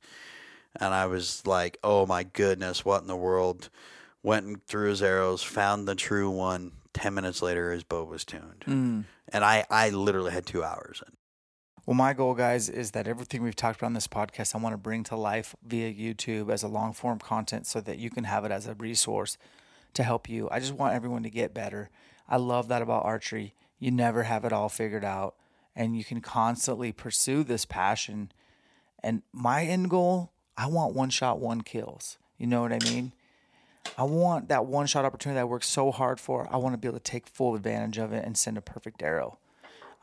And I was like, oh my goodness, what in the world? Went through his arrows, found the true one. 10 minutes later, his bow was tuned. Mm. And I, I literally had two hours. Well, my goal, guys, is that everything we've talked about on this podcast, I want to bring to life via YouTube as a long form content so that you can have it as a resource to help you. I just want everyone to get better. I love that about archery. You never have it all figured out, and you can constantly pursue this passion. And my end goal, I want one shot, one kills. You know what I mean? I want that one shot opportunity that I worked so hard for. I want to be able to take full advantage of it and send a perfect arrow.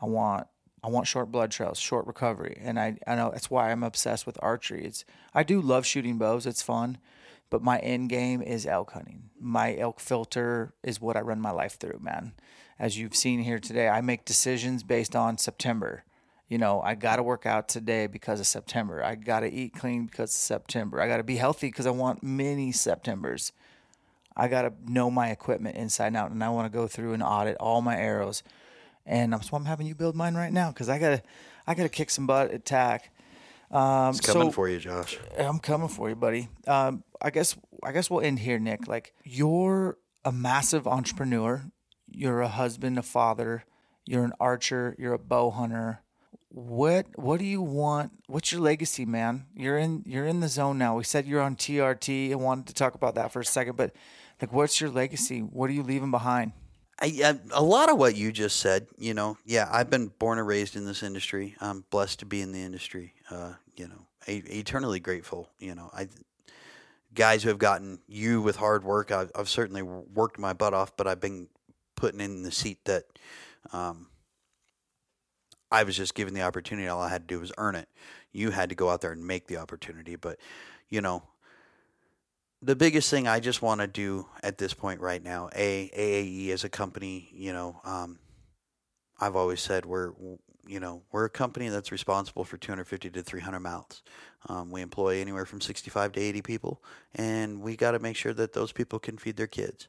I want I want short blood trails, short recovery, and I I know that's why I'm obsessed with archery. It's I do love shooting bows; it's fun, but my end game is elk hunting. My elk filter is what I run my life through, man. As you've seen here today, I make decisions based on September. You know, I got to work out today because of September. I got to eat clean because of September. I got to be healthy because I want many Septembers. I got to know my equipment inside and out, and I want to go through and audit all my arrows. And I'm, so I'm having you build mine right now because I gotta, I gotta kick some butt at TAC. Um, It's coming so- for you, Josh. I'm coming for you, buddy. Um, I guess I guess we'll end here, Nick. Like you're a massive entrepreneur. You're a husband, a father. You're an archer. You're a bow hunter. What what do you want? What's your legacy, man? You're in you're in the zone now. We said you're on TRT and wanted to talk about that for a second, but like, what's your legacy? What are you leaving behind? I, I, a lot of what you just said, you know, yeah, I've been born and raised in this industry. I'm blessed to be in the industry. Uh, you know, e- eternally grateful. You know, I guys who have gotten you with hard work. I've, I've certainly worked my butt off, but I've been putting in the seat that um, I was just given the opportunity. All I had to do was earn it. You had to go out there and make the opportunity. But you know, the biggest thing I just want to do at this point right now, a AAE as a company, you know, um, I've always said we're, you know, we're a company that's responsible for 250 to 300 mouths. Um, we employ anywhere from 65 to 80 people, and we got to make sure that those people can feed their kids,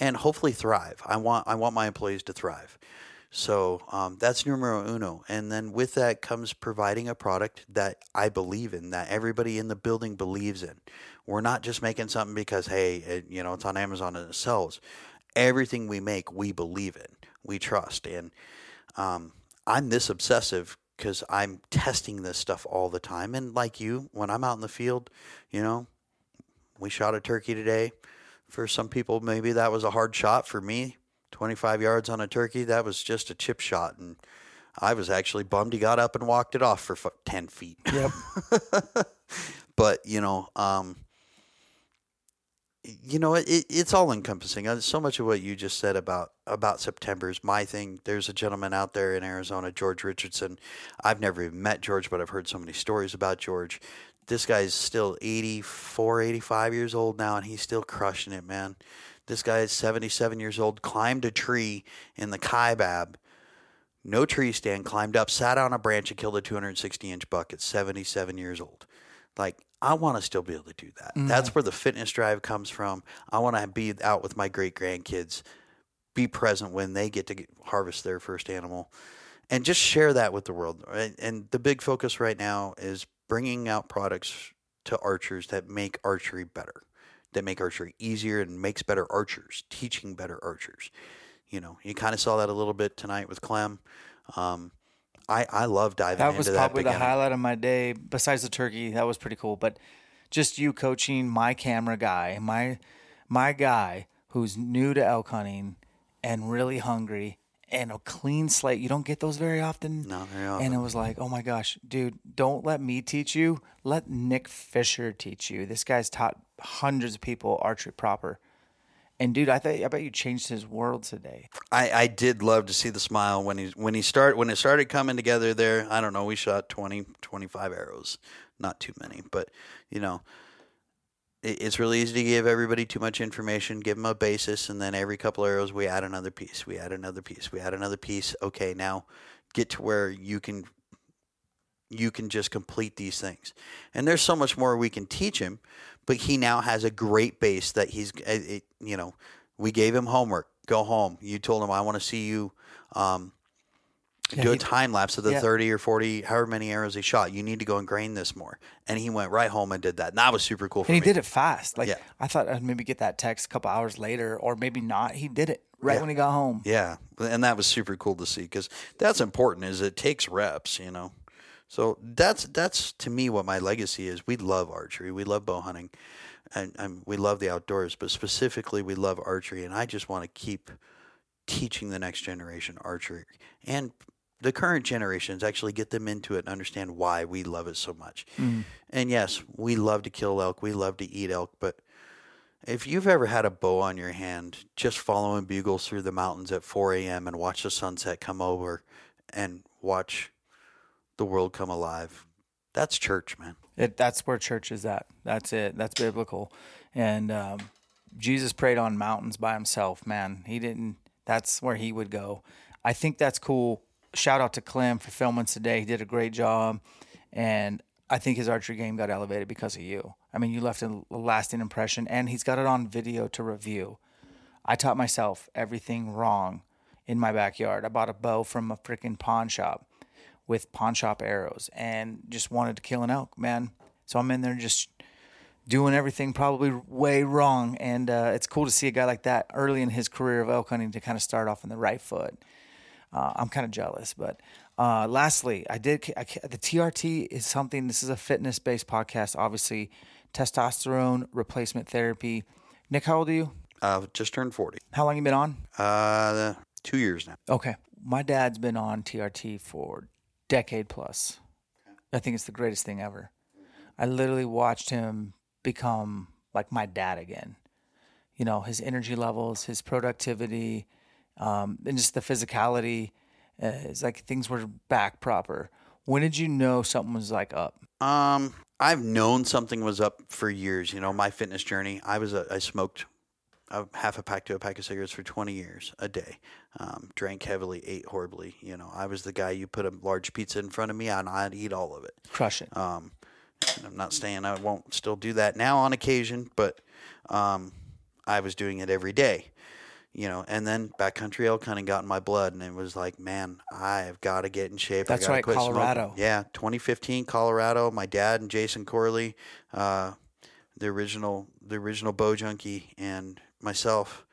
and hopefully thrive. I want I want my employees to thrive. So um, that's numero uno. And then with that comes providing a product that I believe in, that everybody in the building believes in. We're not just making something because, hey, it, you know, it's on Amazon and it sells. Everything we make, we believe in, we trust. And um, I'm this obsessive because I'm testing this stuff all the time. And like you, when I'm out in the field, you know, we shot a turkey today. For some people, maybe that was a hard shot. For me, 25 yards on a turkey, that was just a chip shot. And I was actually bummed he got up and walked it off for 10 feet. Yep. (laughs) but, you know, um, you know, it, it's all encompassing. Uh, So much of what you just said about about September is my thing. There's a gentleman out there in Arizona, George Richardson. I've never even met George, but I've heard so many stories about George. This guy's still 84, 85 years old now, and he's still crushing it, man. This guy is 77 years old, climbed a tree in the Kaibab, no tree stand, climbed up, sat on a branch, and killed a 260 inch buck at 77 years old. Like, I want to still be able to do that. That's where the fitness drive comes from. I want to be out with my great grandkids, be present when they get to get, harvest their first animal, and just share that with the world. And, and the big focus right now is bringing out products to archers that make archery better, that make archery easier and makes better archers, teaching better archers. You know, you kind of saw that a little bit tonight with Clem. Um, I, I love diving that was that probably the highlight of my day besides the turkey that was pretty cool. But just you coaching my camera guy my my guy who's new to elk hunting and really hungry and a clean slate. You don't get those very often? Not very and it was like oh my gosh dude don't let me teach you. Let nick fisher teach you. This guy's taught hundreds of people archery proper and dude i thought i bet you changed his world today I, I did love to see the smile when he when he start when it started coming together there. I don't know, we shot 20, 25 arrows, not too many, but you know, it, it's really easy to give everybody too much information, give them a basis, and then every couple arrows we add another piece, we add another piece, we add another piece. Okay, now get to where you can you can just complete these things. And there's so much more we can teach him, but he now has a great base that he's, it, you know, we gave him homework. Go home. You told him, I want to see you um, Yeah, do a he- time lapse of the yeah. 30 or 40, however many arrows he shot. You need to go and grain this more. And he went right home and did that. And that was super cool for him. and he me. did it fast like Yeah. i thought i'd maybe get that text a couple hours later or maybe not he did it right when he got home Yeah, and that was super cool to see because that's important. Is it takes reps, you know. So that's that's to me what my legacy is. We love archery, we love bow hunting, and, and we love the outdoors. But specifically, we love archery, and I just want to keep teaching the next generation archery and the current generations actually get them into it and understand why we love it so much. Mm. And yes, we love to kill elk, we love to eat elk, but if you've ever had a bow on your hand, just following bugles through the mountains at 4 a.m. and watch the sunset come over and watch the world come alive, that's church, man. It, that's where church is at. That's it. That's biblical. And um, Jesus prayed on mountains by himself. Man, he didn't. That's where he would go. I think that's cool. Shout out to Clem for filming today. He did a great job, and I think his archery game got elevated because of you. I mean, you left a lasting impression, and he's got it on video to review. I taught myself everything wrong in my backyard. I bought a bow from a freaking pawn shop with pawn shop arrows and just wanted to kill an elk, man. So I'm in there just doing everything probably way wrong. And uh, it's cool to see a guy like that early in his career of elk hunting to kind of start off on the right foot. Uh, I'm kind of jealous. But uh, lastly, I did I, the TRT is something. This is a fitness based podcast. Obviously, testosterone replacement therapy. Nick, how old are you? Uh, just turned 40. How long you been on? Uh, two years now. Okay. My dad's been on TRT for decade plus. I think it's the greatest thing ever. I literally watched him become like my dad again. You know, his energy levels, his productivity, um, and just the physicality. Uh, it's like things were back proper. When did you know something was like up? Um, I've known something was up for years. You know, my fitness journey. I was a, I smoked a half a pack to a pack of cigarettes for 20 years a day. Um, drank heavily, ate horribly. You know, I was the guy you put a large pizza in front of me and I'd eat all of it. Crush it. Um, I'm not saying I won't still do that now on occasion, but um, I was doing it every day. you know, and then backcountry elk hunting got in my blood, and it was like, man, I have got to get in shape. I right, quit smoking." Colorado. Yeah, 2015 Colorado. My dad and Jason Corley, uh, the original, the original bow junkie, and myself,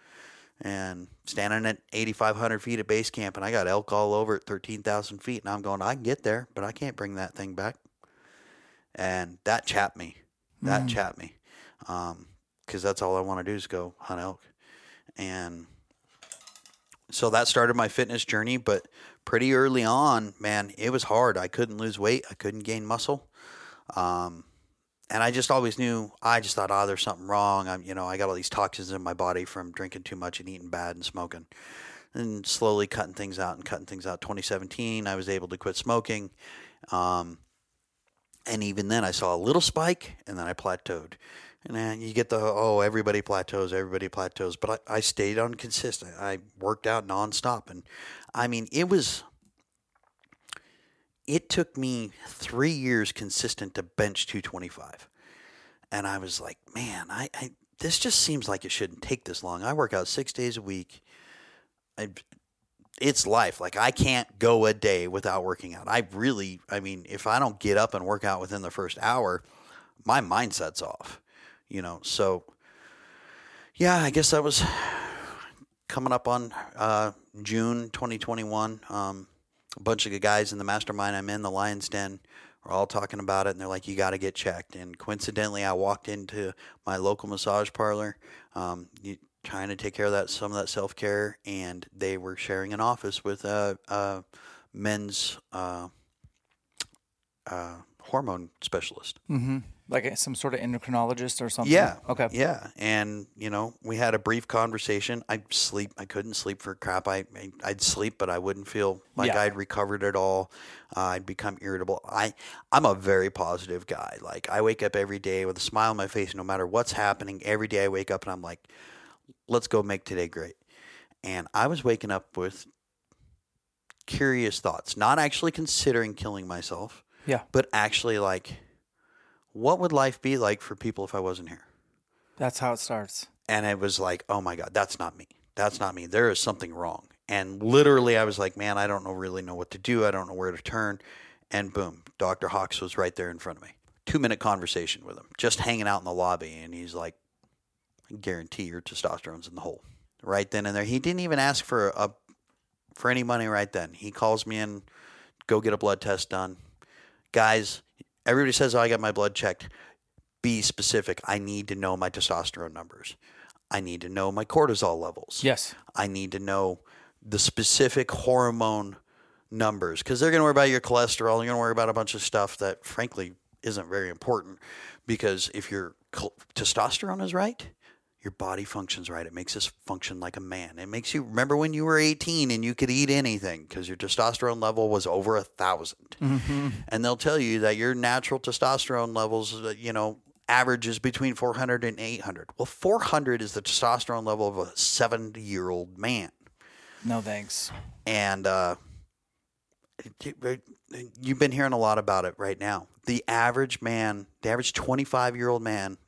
and standing at 8,500 feet at base camp, and I got elk all over at 13,000 feet, and I'm going, I can get there, but I can't bring that thing back, and that chapped me. That chapped me, because that's all I want to do is go hunt elk, and so that started my fitness journey but pretty early on man it was hard. I couldn't lose weight. I couldn't gain muscle. Um, and i just always knew i just thought oh there's something wrong. I'm you know i got all these toxins in my body from drinking too much and eating bad and smoking. And slowly cutting things out and cutting things out. 2017 i was able to quit smoking um, and even then i saw a little spike and then i plateaued. And then you get the oh everybody plateaus everybody plateaus. But I, I stayed on consistent. I worked out nonstop and i mean it was it took me three years consistent to bench 225 and i was like man i, I this just seems like it shouldn't take this long i work out six days a week I, it's life. Like I can't go a day without working out. I really, I mean, if I don't get up and work out within the first hour, my mindset's off. You know, so yeah, I guess that was (sighs) coming up on uh, June 2021. Um, a bunch of the guys in the mastermind I'm in, the Lions Den, were all talking about it, and they're like, "You got to get checked." And coincidentally, I walked into my local massage parlor, um, trying to take care of that some of that self care, and they were sharing an office with a, a men's uh, uh, hormone specialist. Like some sort of endocrinologist or something. Yeah. Okay. Yeah, and you know, we had a brief conversation. I sleep. I couldn't sleep for crap. I I'd sleep, but I wouldn't feel like Yeah. I'd recovered at all. Uh, I'd become irritable. I I'm a very positive guy. Like I wake up every day with a smile on my face, no matter what's happening. Every day I wake up and I'm like, let's go make today great. And I was waking up with curious thoughts, not actually considering killing myself, Yeah. but actually like, what would life be like for people if I wasn't here? That's how it starts. and it was like, oh my god, that's not me. That's not me. There is something wrong. And literally, I was like, man, I don't know really know what to do. I don't know where to turn. And boom, Dr. Hawks was right there in front of me. Two minute conversation with him, just hanging out in the lobby, and he's like, I guarantee your testosterone's in the hole. Right then and there, he didn't even ask for a for any money. Right then, he calls me in, go get a blood test done. Guys, everybody says, oh, I got my blood checked be specific. I need to know my testosterone numbers. I need to know my cortisol levels. Yes. I need to know the specific hormone numbers because they're going to worry about your cholesterol. You're going to worry about a bunch of stuff that, frankly, isn't very important. Because if your testosterone is right, your body functions right. It makes us function like a man. It makes you remember when you were 18 and you could eat anything because your testosterone level was over a 1000 And they'll tell you that your natural testosterone levels, uh, you know, averages between 400 and 800. Well, 400 is the testosterone level of a 70 year old man. No thanks. And uh, you've been hearing a lot about it right now. The average man, the average 25 year old man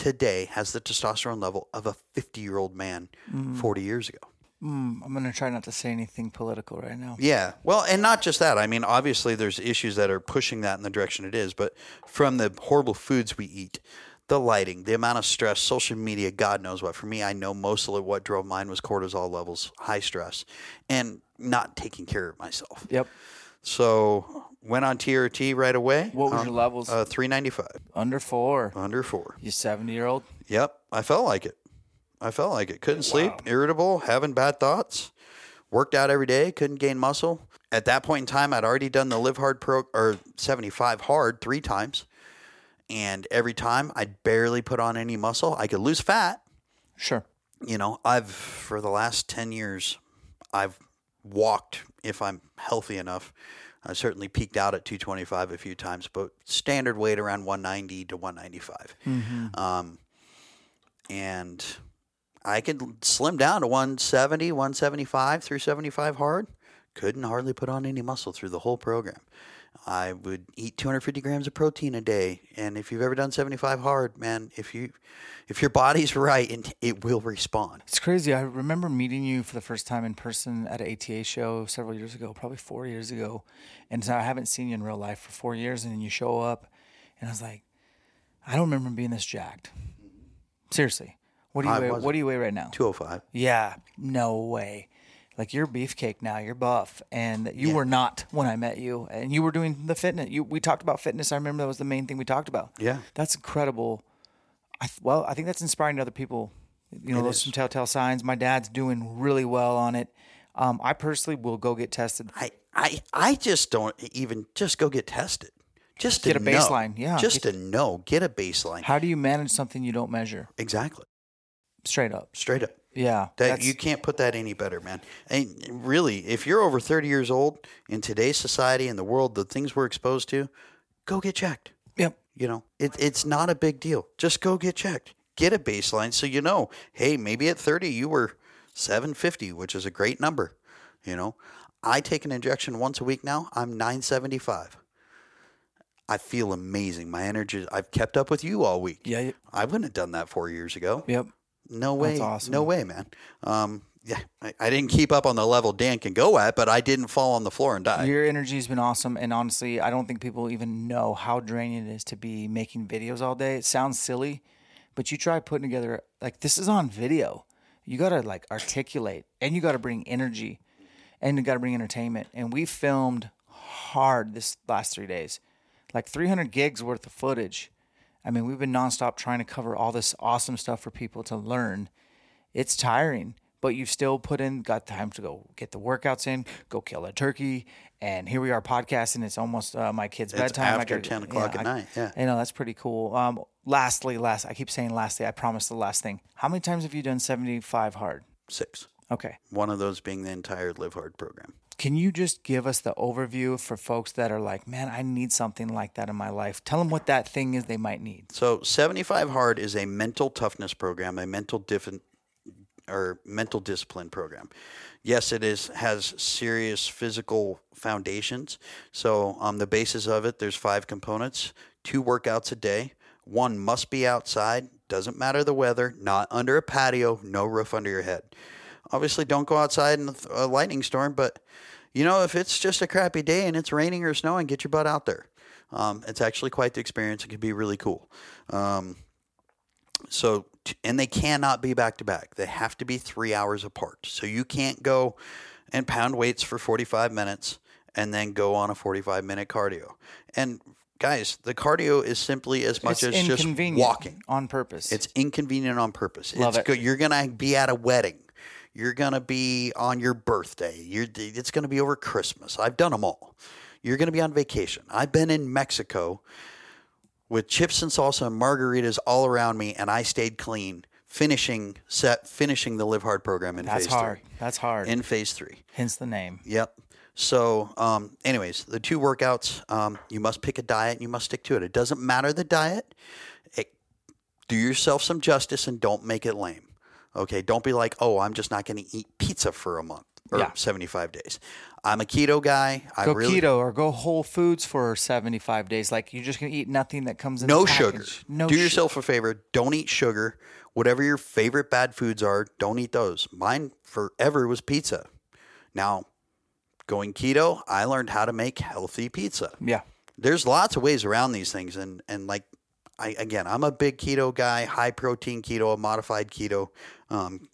today has the testosterone level of a 50 year old man 40 years ago. Mm, I'm gonna try not to say anything political right now. Yeah. Well, and not just that. I mean, obviously, there's issues that are pushing that in the direction it is, but from the horrible foods we eat, the lighting, the amount of stress, social media, God knows what. For me, I know most of what drove mine was cortisol levels, high stress, and not taking care of myself. Yep. So went on TRT right away. What was Um, your levels? Uh, 395, Under four. under four. You 70 year old. Yep, I felt like it. I felt like it. Couldn't sleep, irritable, having bad thoughts. Worked out every day, couldn't gain muscle. At that point in time, I'd already done the Live Hard Pro or 75 Hard three times. And every time I'd barely put on any muscle. I could lose fat. Sure. You know, I've, for the last 10 years, I've walked if I'm healthy enough. I certainly peaked out at 225 a few times, but standard weight around 190 to 195. Um, and I could slim down to 170, 175 through 75 hard. Couldn't hardly put on any muscle through the whole program. I would eat 250 grams of protein a day. And if you've ever done 75 hard, man, if you if your body's (laughs) right, and it will respond. It's crazy. I remember meeting you for the first time in person at an ATA show several years ago, probably four years ago. And so I haven't seen you in real life for four years. And then you show up, and I was like, I don't remember being this jacked. Mm-hmm. Seriously. What do you I weigh? What do you weigh right now? 205. Yeah, no way. Like you're beefcake now. You're buff, and you were not when I met you. And you were doing the fitness. You we talked about fitness. I remember that was the main thing we talked about. Yeah. that's incredible. I th- well, I think that's inspiring to other people. You know, It those is. some telltale signs. My dad's doing really well on it. Um, I personally will go get tested. I, I, I just don't even just go get tested. Just to Get a know. baseline, yeah. Just Get- to know. Get a baseline. How do you manage something you don't measure? exactly. Straight up. Straight up. Yeah, That you can't put that any better, man. And really, if you're over 30 years old in today's society and the world, the things we're exposed to, go get checked. Yep. You know, it, it's not a big deal. Just go get checked. Get a baseline so you know, hey, maybe at 30 you were 750, which is a great number. You know, I take an injection once a week now. I'm 975. I feel amazing. My energy, I've kept up with you all week. Yeah. I wouldn't have done that four years ago. Yep. No way. That's awesome. No way, man. Um, yeah, I, I didn't keep up on the level Dan can go at, but I didn't fall on the floor and die. Your energy has been awesome, and honestly, I don't think people even know how draining it is to be making videos all day. It sounds silly, but you try putting together like this is on video. You gotta like articulate, and you gotta bring energy, and you gotta bring entertainment. And we filmed hard this last three days, like 300 gigs worth of footage. I mean, we've been nonstop trying to cover all this awesome stuff for people to learn it's tiring, but you've still put in, got time to go get the workouts in, go kill a turkey. And here we are podcasting. It's almost uh, my kid's It's bedtime. After gotta- 10 o'clock at I- night, yeah. You know that's pretty cool. Um, lastly, last, I keep saying lastly, I promise the last thing. How many times have you done 75 hard? Six. Okay. One of those being the entire Live Hard program. Can you just give us the overview for folks that are like, man, I need something like that in my life? Tell them what that thing is they might need. So 75 Hard is a mental toughness program, a mental different or mental discipline program. Yes, it is has serious physical foundations. So on the basis of it, there's five components: two workouts a day. One must be outside. Doesn't matter the weather. Not under a patio. No roof under your head. Obviously, don't go outside in a lightning storm. But you know, if it's just a crappy day and it's raining or snowing, get your butt out there. Um, it's actually quite the experience. It can be really cool. Um, so, and they cannot be back to back. They have to be three hours apart. So you can't go and pound weights for 45 minutes and then go on a 45 minute cardio. And guys, the cardio is simply as much it's as just walking. on purpose. It's inconvenient on purpose. Love it's it. Good. You're gonna be at a wedding. You're gonna be on your birthday. You're. It's gonna be over Christmas. I've done them all. You're gonna be on vacation. I've been in Mexico with chips and salsa and margaritas all around me, and I stayed clean. Finishing set, finishing the Live Hard program in That's phase hard. three. That's hard. In phase three. Hence the name. Yep. So, um, anyways, the two workouts, um, you must pick a diet and you must stick to it. It doesn't matter the diet. It, do yourself some justice and don't make it lame. Okay. Don't be like, oh, I'm just not going to eat pizza for a month or Yeah. 75 days. I'm a keto guy. I Go really, keto or go Whole Foods for 75 days. Like you're just going to eat nothing that comes in no the sugar. No do su- yourself a favor. Don't eat sugar. Whatever your favorite bad foods are, don't eat those. Mine forever was pizza. Now, going keto, I learned how to make healthy pizza. Yeah. there's lots of ways around these things and and like I again I'm a big keto guy high protein keto a modified keto. Um,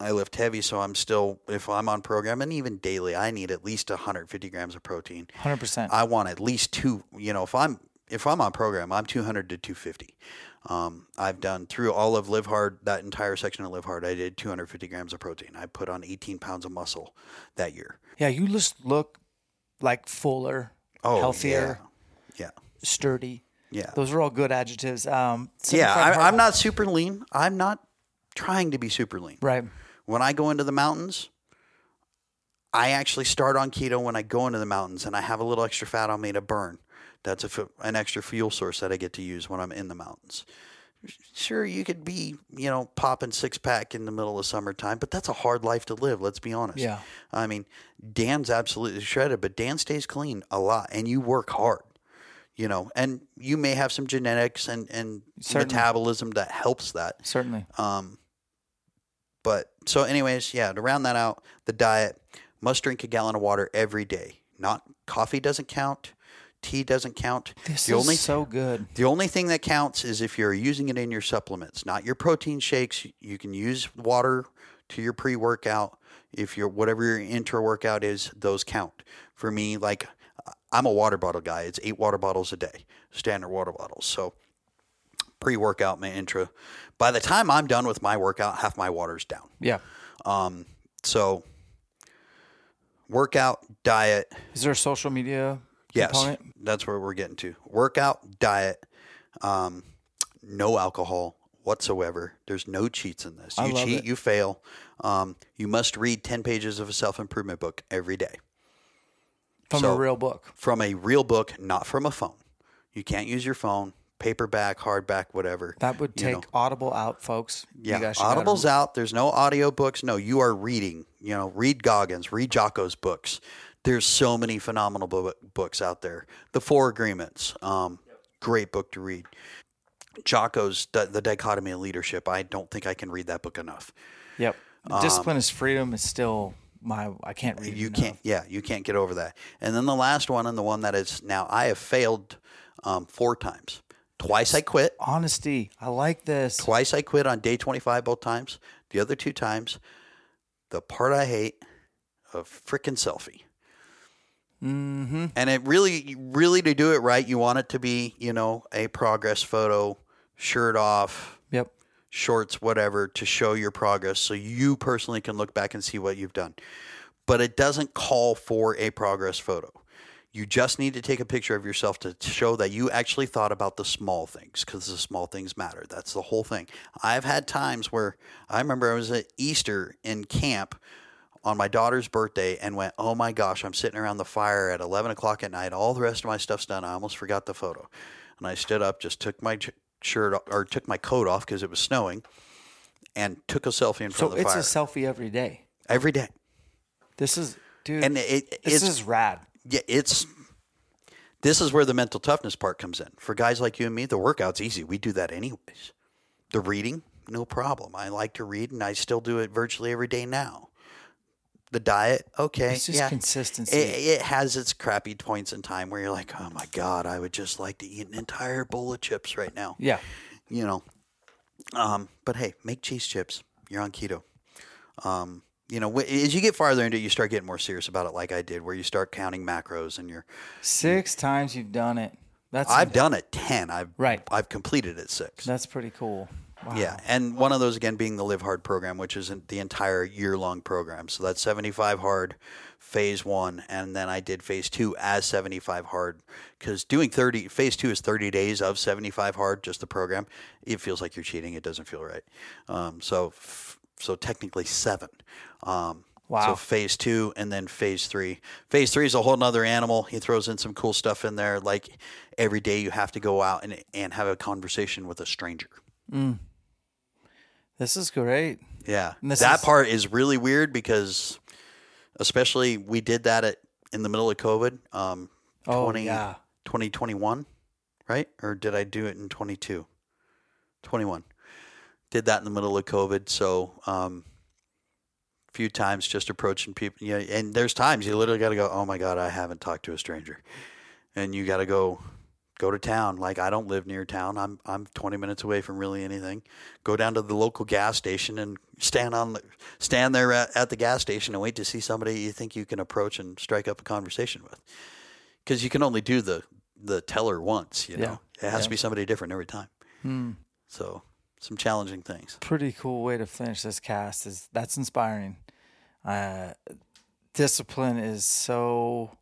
I lift heavy so I'm still if I'm on program and even daily I need at least 150 grams of protein. 100%. I want at least two you know if I'm if I'm on program I'm 200 to 250 um, I've done through all of Live Hard that entire section of Live Hard I did 250 grams of protein. I put on 18 pounds of muscle that year. Yeah, you just look like fuller, oh healthier, yeah yeah, sturdy. Yeah. Those are all good adjectives. Um, Yeah, I, I'm not super lean. I'm not trying to be super lean. Right. When I go into the mountains, I actually start on keto when I go into the mountains, and I have a little extra fat on me to burn. That's a, an extra fuel source that I get to use when I'm in the mountains. sure you could be you know popping six pack in the middle of summertime but that's a hard life to live let's be honest Yeah. i mean dan's absolutely shredded but dan stays clean a lot and you work hard you know and you may have some genetics and and Certainly. metabolism that helps that Certainly. um but so anyways yeah to round that out the diet must drink a gallon of water every day not coffee doesn't count tea doesn't count This the is only so good. the only thing that counts is if you're using it in your supplements, not your protein shakes. You can use water to your pre workout. If you're whatever your intra workout is, those count. For me, like I'm a water bottle guy. It's eight water bottles a day, standard water bottles. So pre workout, my intra. By the time I'm done with my workout, half my water's down. Yeah. Um, so workout, diet, Is there a social media Yes, component? that's where we're getting to. Workout, diet, um, no alcohol whatsoever. There's no cheats in this. You cheat, it. you fail. Um, you must read 10 pages of a self improvement book every day From So- a real book. from a real book, not from a phone. You can't use your phone, paperback, hardback, whatever. That would you take know. Audible out, folks. You Yeah, should gotta- Audible's out. There's no audio books. No, you are reading. You know, read Goggins, read Jocko's books. There's so many phenomenal bu- books out there. The Four Agreements, um, great book to read. Jocko's the, the Dichotomy of Leadership. I don't think I can read that book enough. Yep. Discipline is freedom is still my. I can't read. You enough. can't, yeah, you can't get over that. And then the last one, and the one that is now, I have failed um, four times. Twice I quit. Honesty. I like this. Twice I quit on day 25 both times. The other two times, the part I hate, a freaking selfie. Mm-hmm. And it really, really to do it right, you want it to be, you know, a progress photo, shirt off. Shorts, whatever, to show your progress so you personally can look back and see what you've done. But it doesn't call for a progress photo. You just need to take a picture of yourself to show that you actually thought about the small things because the small things matter. That's the whole thing. I've had times where I remember I was at Easter in camp on my daughter's birthday and went, Oh my gosh, I'm sitting around the fire at 11 o'clock at night. All the rest of my stuff's done. I almost forgot the photo. And I stood up, just took my shirt or took my coat off because it was snowing and took a selfie in front So of the fire. it's a selfie every day. every day. This is, dude. And it, this it's, is rad. yeah, it's, this is where the mental toughness part comes in. For guys like you and me, the workout's easy. We do that anyways. The reading, no problem. I like to read and I still do it virtually every day now. The diet, okay. It's just yeah. consistency. It, it has its crappy points in time where you're like, oh my God, I would just like to eat an entire bowl of chips right now. yeah. You know. Um, but hey, make cheese chips. You're on keto. Um, you know, as you get farther into it, you start getting more serious about it, like I did, where you start counting macros and you're. Six times you've done it. That's I've done it ten. I've Right. I've completed it six. That's pretty cool. Wow. Yeah, and one of those again being the Live Hard program, which is the entire year long program. So that's 75 hard, phase one, and then I did phase two as 75 hard because doing 30 phase two is 30 days of 75 hard, just the program. It feels like you're cheating. It doesn't feel right. Um, so f- so technically seven. Um, Wow. So phase two and then phase three. Phase three is a whole nother animal. He throws in some cool stuff in there, like every day you have to go out and and have a conversation with a stranger. This is great. Yeah, that is- part is really weird because, especially we did that at in the middle of COVID, um, Oh, 20, yeah. 2021, right? Or did I do it in 22? 21. Did that in the middle of COVID, so um, a few times just approaching people. Yeah, and there's times you literally got to go, oh my god, I haven't talked to a stranger, and you got to go go to town. Like I don't live near town. I'm I'm 20 minutes away from really anything. Go down to the local gas station and stand on the stand there at, at the gas station and wait to see somebody you think you can approach and strike up a conversation with. Because you can only do the the teller once. You know, it has to be somebody different every time. Hmm. So some challenging things. Pretty cool way to finish this cast. Is that's inspiring. Uh, discipline is so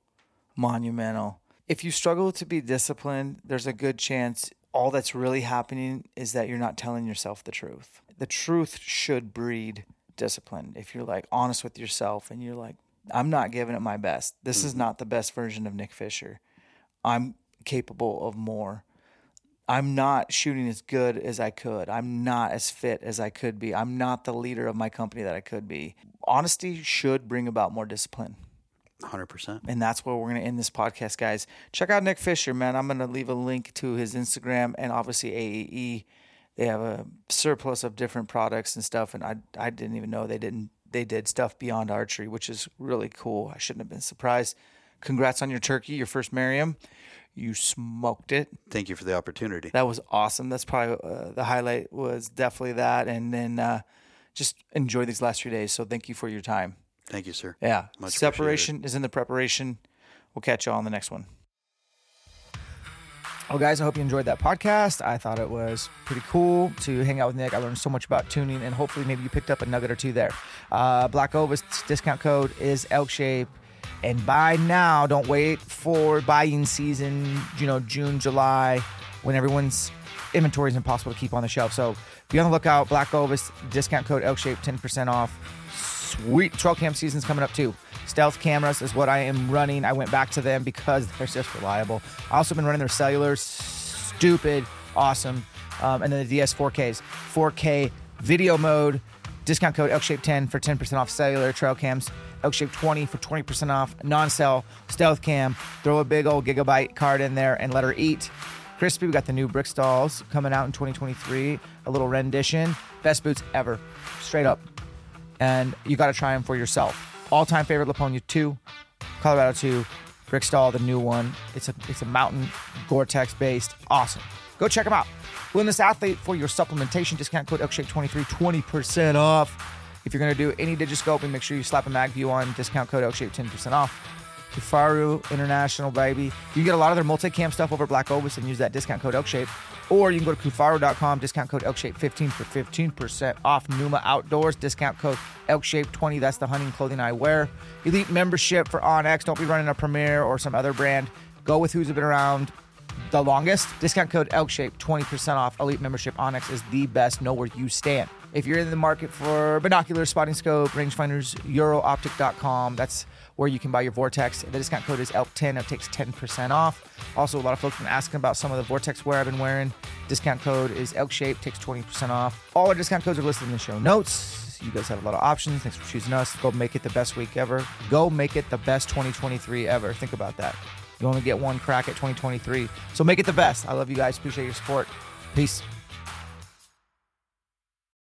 monumental. If you struggle to be disciplined, there's a good chance all that's really happening is that you're not telling yourself the truth. The truth should breed discipline. If you're like honest with yourself and you're like, I'm not giving it my best. This is mm-hmm. not the best version of Nick Fisher. I'm capable of more. I'm not shooting as good as I could. I'm not as fit as I could be. I'm not the leader of my company that I could be. Honesty should bring about more discipline. 100%. And that's where we're going to end this podcast, guys. Check out Nick Fisher, man. I'm going to leave a link to his Instagram and obviously AAE. They have a surplus of different products and stuff, and I I didn't even know they didn't they did stuff beyond archery, which is really cool. I shouldn't have been surprised. Congrats on your turkey, your first Merriam. You smoked it. Thank you for the opportunity. That was awesome. That's probably uh, the highlight was definitely that, and then uh, just enjoy these last few days. So thank you for your time. Thank you, sir. Yeah, Much separation is in the preparation. We'll catch you all on the next one. Well, guys, I hope you enjoyed that podcast. I thought it was pretty cool to hang out with Nick. I learned so much about tuning, and hopefully, maybe you picked up a nugget or two there. Uh, Black Ovis discount code is Elk Shape, and buy now. Don't wait for buying season. You know, June, July, when everyone's inventory is impossible to keep on the shelf. So be on the lookout. Black Ovis discount code Elk Shape, ten percent off. Sweet trail cam season's coming up too. Stealth cameras is what I am running. I went back to them because (laughs) they're just reliable. I also been running their cellular, stupid, awesome, um, and then the DS4Ks, 4K video mode. Discount code ElkShape10 for 10% off cellular trail cams. ElkShape20 for 20% off non-cell stealth cam. Throw a big old gigabyte card in there and let her eat. Crispi, we got the new Briksdals coming out in 2023. A little rendition. Best boots ever. Straight up and you got to try them for yourself. All time favorite Lapponia 2, Colorado 2, Briksdal, the new one. It's a it's a mountain Gore-Tex based. Awesome. Go check them out. Wilderness Athlete for your supplementation discount code ElkShape23, 20% off. If you're to do any digiscoping, make sure you slap a MagView on discount code ElkShape 10% off. Kifaru International, baby. You get a lot of their multicam stuff over Black Ovis and use that discount code ElkShape. Or you can go to kifaru.com, discount code ElkShape15 for 15% off Pnuma Outdoors, discount code ElkShape20. That's the hunting clothing I wear. Elite membership for onX. Don't be running a Premier or some other brand. Go with who's been around the longest. Discount code ElkShape, 20% off. Elite membership onX is the best. Know where you stand. If you're in the market for binoculars, spotting scope, rangefinders, eurooptic.com, that's where you can buy your Vortex. The discount code is ELK10. It takes 10% off. Also, a lot of folks have been asking about some of the Vortex wear I've been wearing. Discount code is ELKShape, takes 20% off. All our discount codes are listed in the show notes. You guys have a lot of options. Thanks for choosing us. Go make it the best week ever. Go make it the best 2023 ever. Think about that. You only get one crack at 2023. So make it the best. I love you guys. Appreciate your support. Peace.